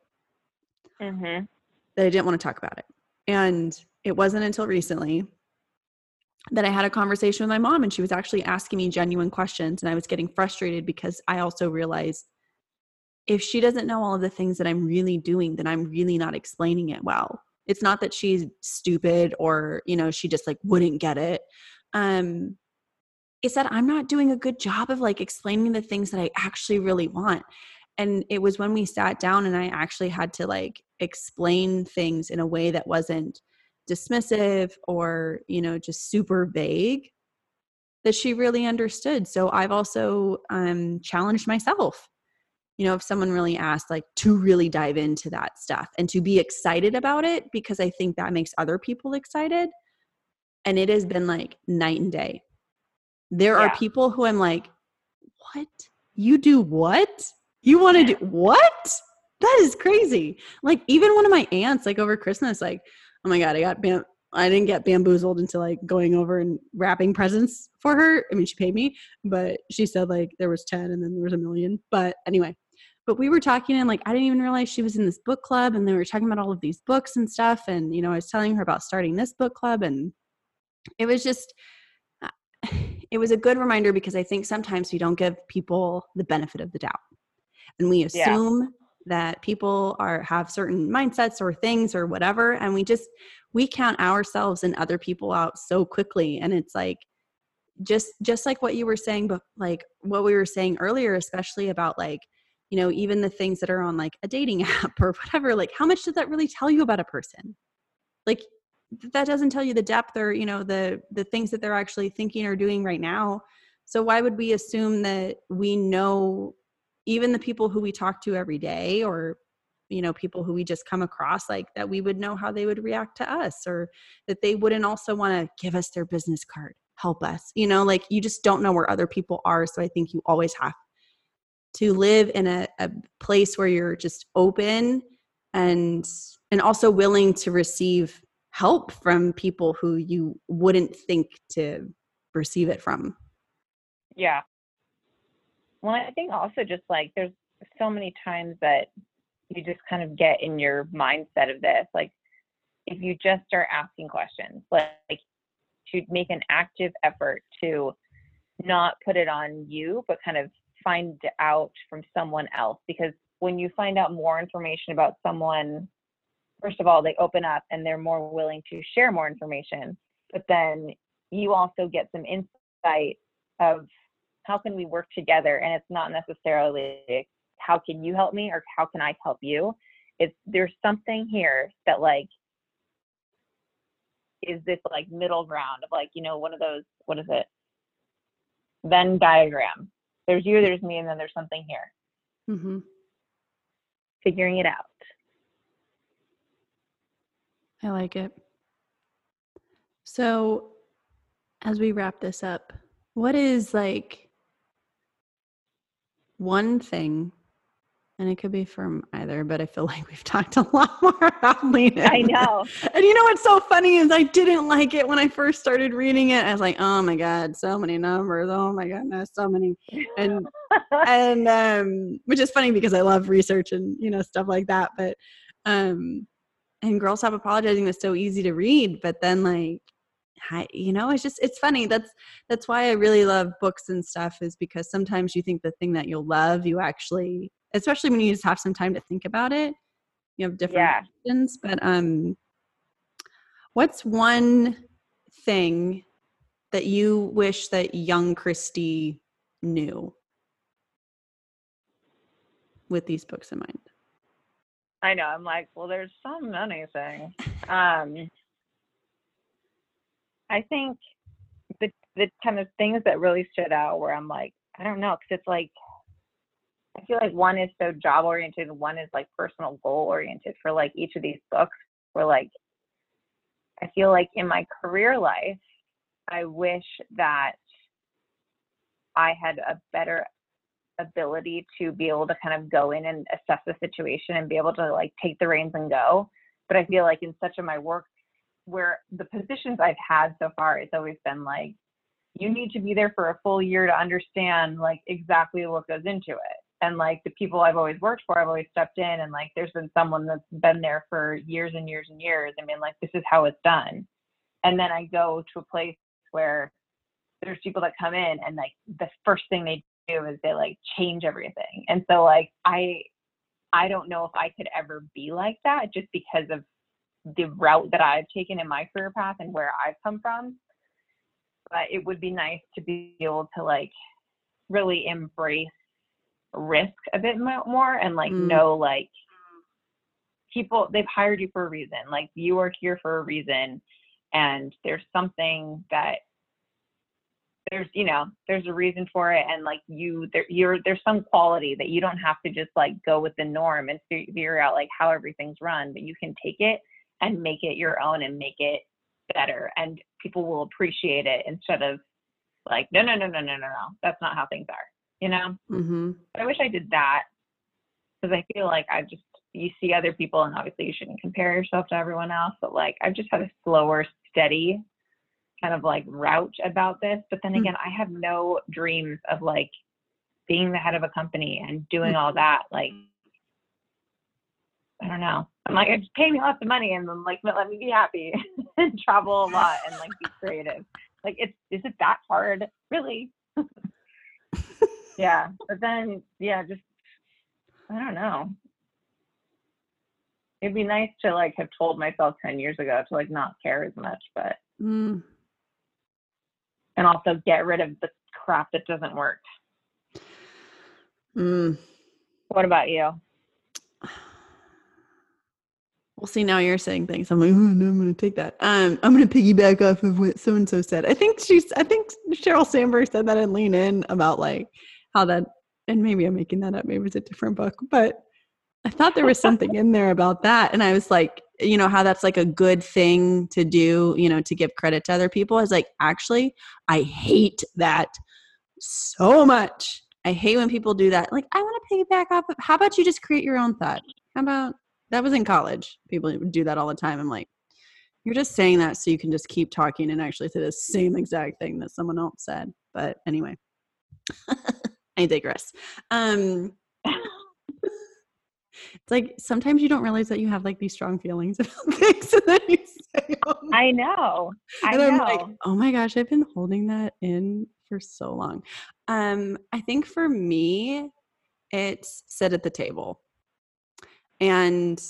mm-hmm. that I didn't want to talk about it. And it wasn't until recently that I had a conversation with my mom and she was actually asking me genuine questions. And I was getting frustrated because I also realized if she doesn't know all of the things that I'm really doing, then I'm really not explaining it well it's not that she's stupid or you know she just like wouldn't get it um it's that i'm not doing a good job of like explaining the things that i actually really want and it was when we sat down and i actually had to like explain things in a way that wasn't dismissive or you know just super vague that she really understood so i've also um challenged myself you know, if someone really asked, like to really dive into that stuff and to be excited about it because I think that makes other people excited. And it has been like night and day. There yeah. are people who I'm like, what? You do what? You want to do what? That is crazy. Like even one of my aunts, like over Christmas, like, oh my God, I got bam- I didn't get bamboozled into like going over and wrapping presents for her. I mean, she paid me, but she said like there was 10 and then there was a million. But anyway, but we were talking and like I didn't even realize she was in this book club and they were talking about all of these books and stuff and you know I was telling her about starting this book club and it was just uh, it was a good reminder because I think sometimes we don't give people the benefit of the doubt and we assume yeah. that people are have certain mindsets or things or whatever and we just we count ourselves and other people out so quickly and it's like just just like what you were saying but like what we were saying earlier especially about like you know even the things that are on like a dating app or whatever like how much does that really tell you about a person? Like that doesn't tell you the depth or you know the the things that they're actually thinking or doing right now. So why would we assume that we know even the people who we talk to every day or you know people who we just come across like that we would know how they would react to us or that they wouldn't also want to give us their business card help us you know like you just don't know where other people are so i think you always have to live in a, a place where you're just open and and also willing to receive help from people who you wouldn't think to receive it from. Yeah. Well i think also just like there's so many times that you just kind of get in your mindset of this like if you just start asking questions like to make an active effort to not put it on you but kind of find out from someone else because when you find out more information about someone first of all they open up and they're more willing to share more information but then you also get some insight of how can we work together and it's not necessarily how can you help me or how can i help you. It's there's something here that like is this like middle ground of like you know one of those what is it? Venn diagram there's you there's me and then there's something here. Mm-hmm. figuring it out. I like it. So as we wrap this up what is like one thing and it could be from either, but I feel like we've talked a lot more about lean I know. And you know what's so funny is I didn't like it when I first started reading it. I was like, oh my God, so many numbers. Oh my goodness, so many. And and um which is funny because I love research and you know, stuff like that. But um and Girl Stop Apologizing was so easy to read, but then like I, you know it's just it's funny that's that's why i really love books and stuff is because sometimes you think the thing that you'll love you actually especially when you just have some time to think about it you have different yeah. questions but um what's one thing that you wish that young Christie knew with these books in mind i know i'm like well there's so many things um i think the the kind of things that really stood out where i'm like i don't know because it's like I feel like one is so job oriented and one is like personal goal oriented for like each of these books. Where like I feel like in my career life, I wish that I had a better ability to be able to kind of go in and assess the situation and be able to like take the reins and go. But I feel like in such of my work where the positions I've had so far, it's always been like, you need to be there for a full year to understand like exactly what goes into it and like the people I've always worked for, I've always stepped in and like there's been someone that's been there for years and years and years. I mean, like this is how it's done. And then I go to a place where there's people that come in and like the first thing they do is they like change everything. And so like I I don't know if I could ever be like that just because of the route that I've taken in my career path and where I've come from. But it would be nice to be able to like really embrace risk a bit more and like mm. know like people they've hired you for a reason like you are here for a reason and there's something that there's you know there's a reason for it and like you there you're there's some quality that you don't have to just like go with the norm and figure out like how everything's run but you can take it and make it your own and make it better and people will appreciate it instead of like no no no no no no no that's not how things are you know? Mm-hmm. I wish I did that because I feel like I just, you see other people, and obviously you shouldn't compare yourself to everyone else, but like I've just had a slower, steady kind of like route about this. But then mm. again, mm-hmm. I have no dreams of like being the head of a company and doing mm-hmm. all that. Like, I don't know. I'm like, just pay me lots of money and then like let me be happy and travel a lot and like be creative. Like, it's is it that hard? Really? Yeah but then yeah just i don't know it'd be nice to like have told myself 10 years ago to like not care as much but mm. and also get rid of the crap that doesn't work mm. what about you Well, see, now you're saying things. I'm like, oh, no, I'm going to take that. Um, I'm going to piggyback off of what so and so said. I think she's, I think Sheryl Sandberg said that in Lean In about like how that and maybe i'm making that up maybe it's a different book but I thought there was something in there about that. And I was like, you know, how that's like a good thing to do, you know, to give credit to other people. I was like, actually, I hate that so much. I hate when people do that. Like, I want to piggyback off of, how about you just create your own thought? How about that was in college? People do that all the time. I'm like, you're just saying that so you can just keep talking and actually say the same exact thing that someone else said. But anyway, I digress. Um, it's like sometimes you don't realize that you have like these strong feelings about things and then you say them. I know. I and I'm know. like, oh my gosh, I've been holding that in for so long. Um, I think for me, it's sit at the table. And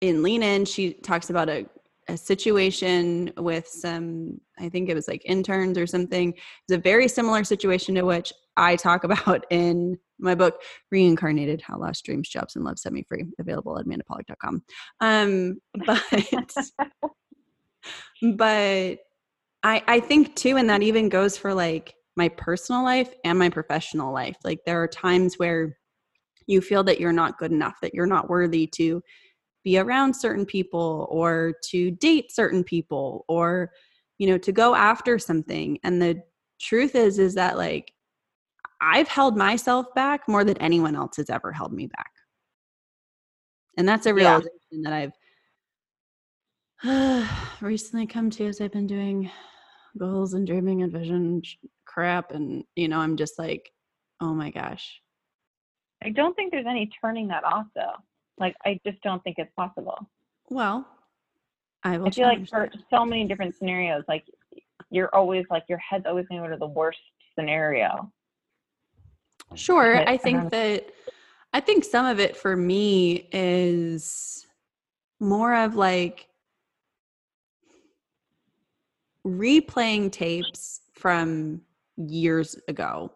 in Lean In, she talks about a, a situation with some, I think it was like interns or something. It's a very similar situation to which I talk about in my book, Reincarnated How Lost Dreams, Jobs, and Love Set Me Free, available at amandapolick.com. Um, but, but I, I think too, and that even goes for like my personal life and my professional life. Like there are times where you feel that you're not good enough, that you're not worthy to be around certain people or to date certain people or, you know, to go after something. And the truth is, is that like I've held myself back more than anyone else has ever held me back. And that's a realization yeah. that I've recently come to as I've been doing goals and dreaming and vision crap and you know i'm just like oh my gosh. I don't think there's any turning that off though. Like i just don't think it's possible. Well i, I feel like for so many different scenarios like you're always like your head's always going to go to the worst scenario sure i think that i think some of it for me is more of like replaying tapes from years ago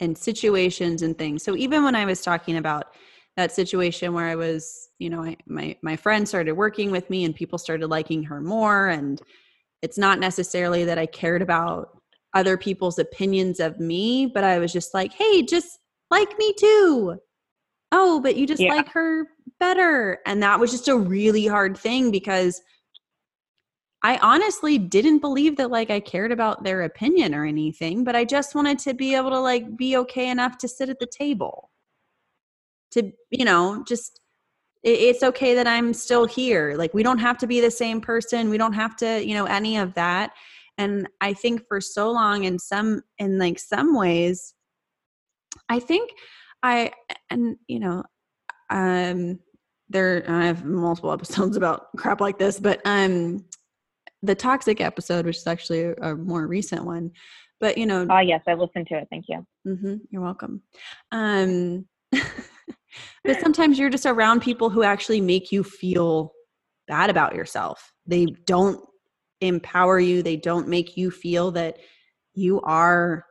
and situations and things. So even when I was talking about that situation where I was, you know, I, my my friend started working with me and people started liking her more and it's not necessarily that I cared about other people's opinions of me, but I was just like, "Hey, just like me too." Oh, but you just yeah. like her better. And that was just a really hard thing because I honestly didn't believe that like I cared about their opinion or anything, but I just wanted to be able to like be okay enough to sit at the table. To, you know, just it's okay that I'm still here. Like we don't have to be the same person. We don't have to, you know, any of that. And I think for so long in some in like some ways I think I and you know um there I have multiple episodes about crap like this, but um the toxic episode, which is actually a, a more recent one. But you know, oh yes, I listened to it. Thank you. Mm-hmm, you're welcome. Um, but sometimes you're just around people who actually make you feel bad about yourself. They don't empower you. They don't make you feel that you are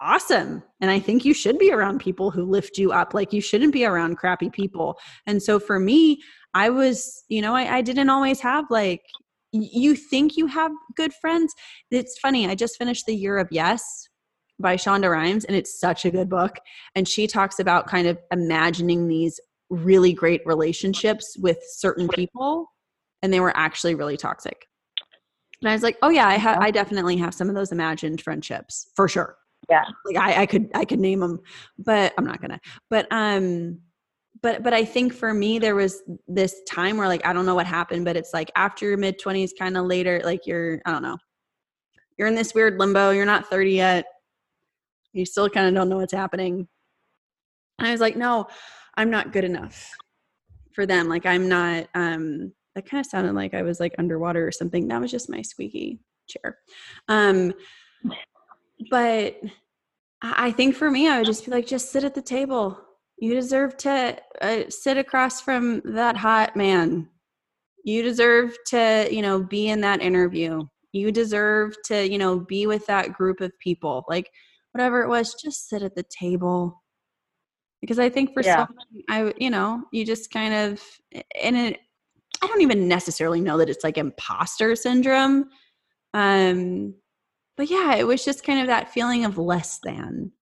awesome. And I think you should be around people who lift you up. Like you shouldn't be around crappy people. And so for me, I was, you know, I, I didn't always have like, you think you have good friends. It's funny. I just finished The Year of Yes by Shonda Rhimes, and it's such a good book. And she talks about kind of imagining these really great relationships with certain people, and they were actually really toxic. And I was like, oh yeah, I have. I definitely have some of those imagined friendships for sure. Yeah, like I, I could, I could name them, but I'm not gonna. But um, but but i think for me there was this time where like i don't know what happened but it's like after your mid 20s kind of later like you're i don't know you're in this weird limbo you're not 30 yet you still kind of don't know what's happening and i was like no i'm not good enough for them like i'm not um that kind of sounded like i was like underwater or something that was just my squeaky chair um but i think for me i would just be like just sit at the table you deserve to uh, sit across from that hot man. You deserve to, you know, be in that interview. You deserve to, you know, be with that group of people. Like whatever it was, just sit at the table. Because I think for yeah. some, I, you know, you just kind of, and it, I don't even necessarily know that it's like imposter syndrome. Um, but yeah, it was just kind of that feeling of less than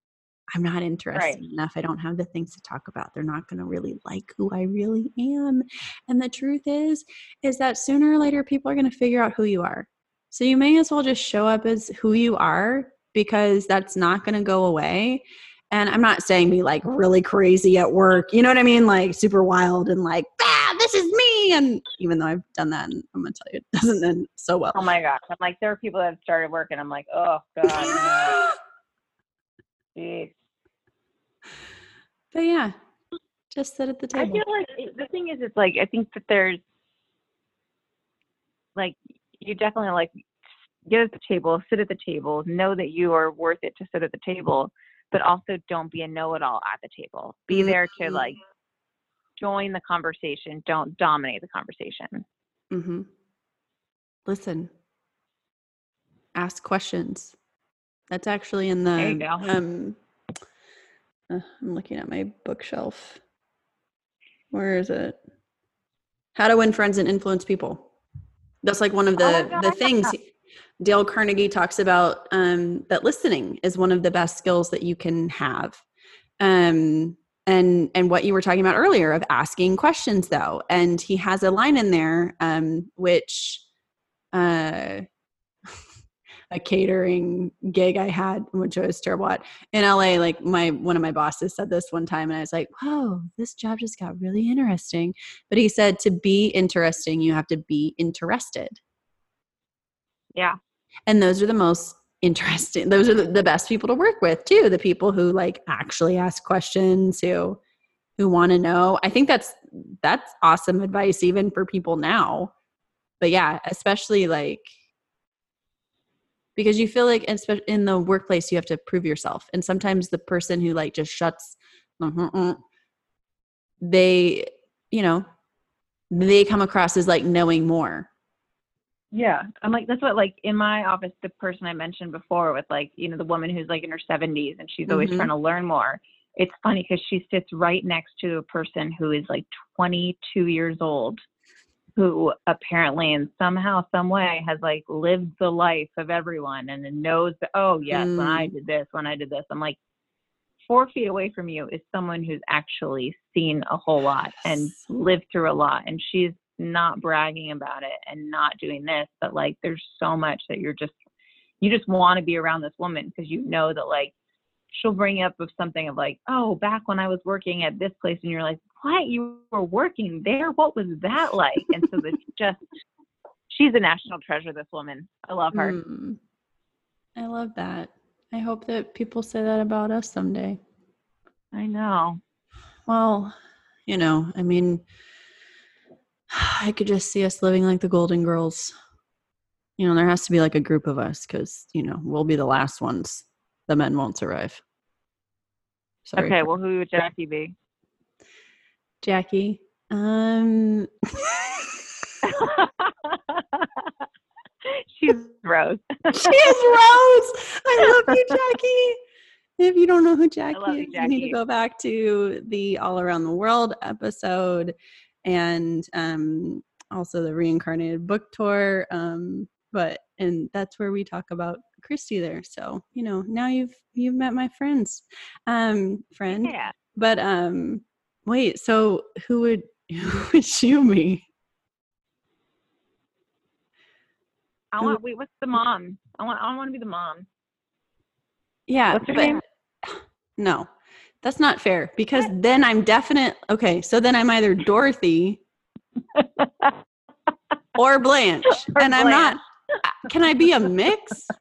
I'm not interesting enough. I don't have the things to talk about. They're not going to really like who I really am. And the truth is, is that sooner or later, people are going to figure out who you are. So you may as well just show up as who you are because that's not going to go away. And I'm not saying be like really crazy at work, you know what I mean? Like super wild and like, this is me. And even though I've done that, and I'm going to tell you, it doesn't end so well. Oh my gosh. I'm like, there are people that have started work and I'm like, oh God. No. Jeez. But yeah, just sit at the table. I feel like it, the thing is, it's like, I think that there's like, you definitely like get at the table, sit at the table, know that you are worth it to sit at the table, but also don't be a know it all at the table. Be mm-hmm. there to like join the conversation, don't dominate the conversation. Mm-hmm. Listen. Ask questions. That's actually in the um uh, I'm looking at my bookshelf. Where is it? How to win friends and influence people. That's like one of Oh the God, the things. Dale Carnegie talks about um that listening is one of the best skills that you can have. Um and and what you were talking about earlier of asking questions though and he has a line in there um which uh a catering gig I had, which I was terrible at in LA. Like my one of my bosses said this one time, and I was like, "Whoa, this job just got really interesting." But he said, "To be interesting, you have to be interested." Yeah. and those are the most interesting. Those are the, best people to work with too the people who like actually ask questions who who want to know. I think that's that's awesome advice even for people now. But yeah especially like because you feel like in the workplace you have to prove yourself. And sometimes the person who like just shuts they you know they come across as like knowing more Yeah. I'm like, that's what, like, in my office, the person I mentioned before with, like, you know, the woman who's like in her 70s and she's always Mhm. trying to learn more. It's funny because she sits right next to a person who is like 22 years old, who apparently, in somehow, some way, has like lived the life of everyone and then knows that, oh, yes, when I Mm. did this, when I did this. I'm like, four feet away from you is someone who's actually seen a whole lot and lived through a lot. And she's not bragging about it and not doing this, but like there's so much that you're just you just want to be around this woman because you know that like she'll bring up of something of like, oh, back when I was working at this place, and you're like, what? You were working there? What was that like? And so it's just she's a national treasure. This woman, I love her. Mm. I love that. I hope that people say that about us someday. I know. Well, you know, I mean, I could just see us living like the Golden Girls. You know, there has to be like a group of us because, you know, we'll be the last ones. The men won't survive. Sorry. Okay, well, who would Jackie be? Jackie. Um, she's Rose. she is Rose. I love you, Jackie. If you don't know who Jackie you, is, you need to go back to the All Around the World episode and um, also the reincarnated book tour. Um, but and that's where we talk about Christie there. So you know now you've you've met my friends, um, friend. Yeah. But um, wait. So who would who would you be? I want. Wait, what's the mom? I want. I want to be the mom. Yeah. What's her but- name? No, that's not fair because then I'm definite. Okay, so then I'm either Dorothy or Blanche, Or and I'm not. Can I be a mix?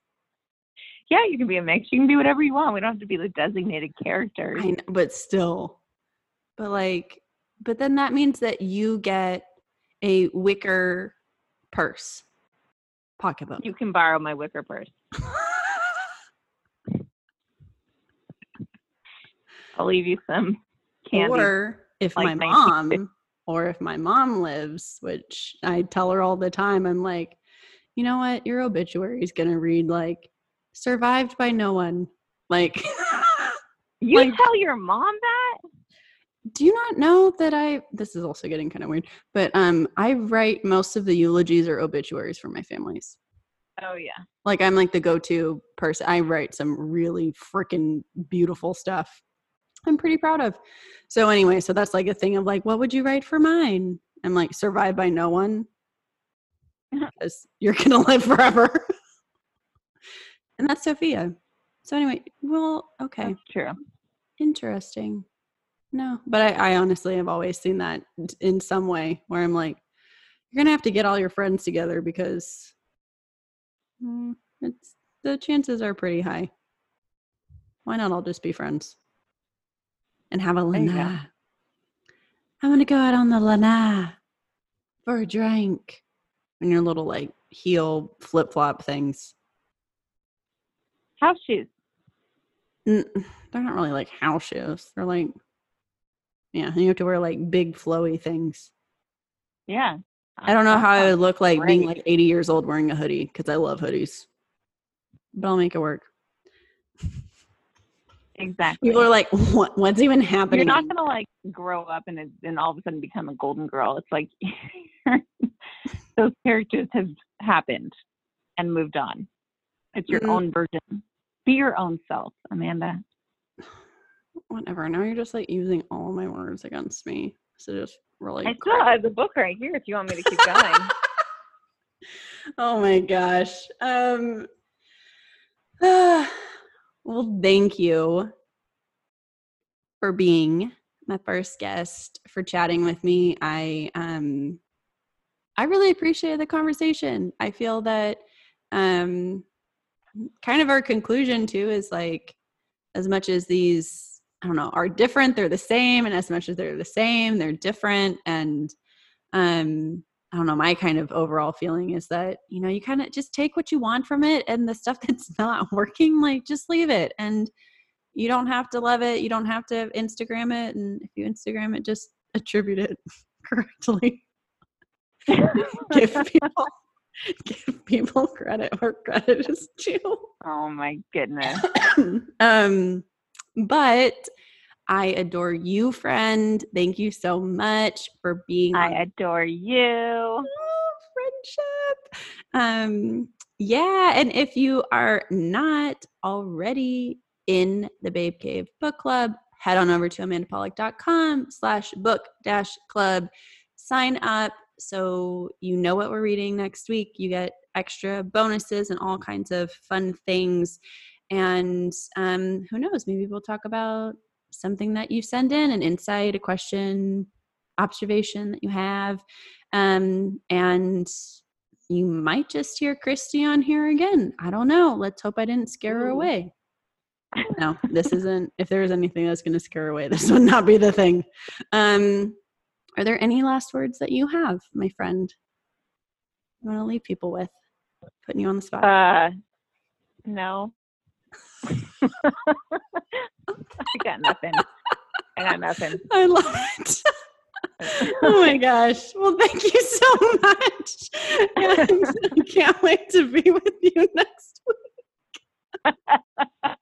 Yeah, you can be a mix. You can be whatever you want. We don't have to be the designated characters. I kn- but still, but like, but then that means that you get a wicker purse, pocketbook. You can borrow my wicker purse. I'll leave you some candy. Or if like my 1950. mom, or if my mom lives, which I tell her all the time, I'm like, you know what? Your obituary is gonna read like survived by no one. Like, you like- tell your mom that? do you not know that I? This is also getting kind of weird, but um, I write most of the eulogies or obituaries for my families. Oh yeah. Like I'm like the go-to person. I write some really freaking beautiful stuff. I'm pretty proud of. So anyway, so that's like a thing of like, what would you write for mine? I'm like, survive by no one. Because you're gonna live forever. and that's Sophia. So anyway, well, okay. That's true. Interesting. No, but I, I honestly have always seen that in some way where I'm like, you're gonna have to get all your friends together because mm, it's the chances are pretty high. Why not all just be friends and have a There you go. lanai? I'm gonna go out on the lanai for a drink. And your little like heel flip flop things. House shoes. N- they're not really like house shoes. They're like, yeah, you have to wear like big flowy things. Yeah. I don't know how I would look like being like 80 years old wearing a hoodie because I love hoodies, but I'll make it work. Exactly. People are like, what, what's even happening? You're not gonna like grow up and and all of a sudden become a golden girl. It's like those characters have happened and moved on. It's your Mm. own version. Be your own self, Amanda. Whatever. Now you're just like using all my words against me. So just really. I still have the book right here if you want me to keep going. oh my gosh. Um. well, thank you for being my first guest for chatting with me. I um I really appreciated the conversation. I feel that um kind of our conclusion too is like as much as these I don't know are different, they're the same, and as much as they're the same, they're different. And um I don't know, my kind of overall feeling is that, you know, you kind of just take what you want from it and the stuff that's not working, like just leave it. And you don't have to love it. You don't have to Instagram it. And if you Instagram it, just attribute it correctly. give people give people credit where credit is due. oh my goodness. um, but I adore you, friend. Thank you so much for being on I adore you. Oh, friendship. Um, yeah, and if you are not already in the Babe Cave Book Club, head on over to amandapolick.com slash book dash club. Sign up so you know what we're reading next week. You get extra bonuses and all kinds of fun things. And um, who knows, maybe we'll talk about something that you send in, an insight, a question, observation that you have. Um, and you might just hear Christie on here again. I don't know. Let's hope I didn't scare her away. No, this isn't. If there was anything that's going to scare her away, this would not be the thing. Um, are there any last words that you have, my friend? You want to leave people with? Putting you on the spot. Uh no. I got nothing. I got nothing. I love it. oh my gosh. Well, thank you so much. And I can't wait to be with you next week.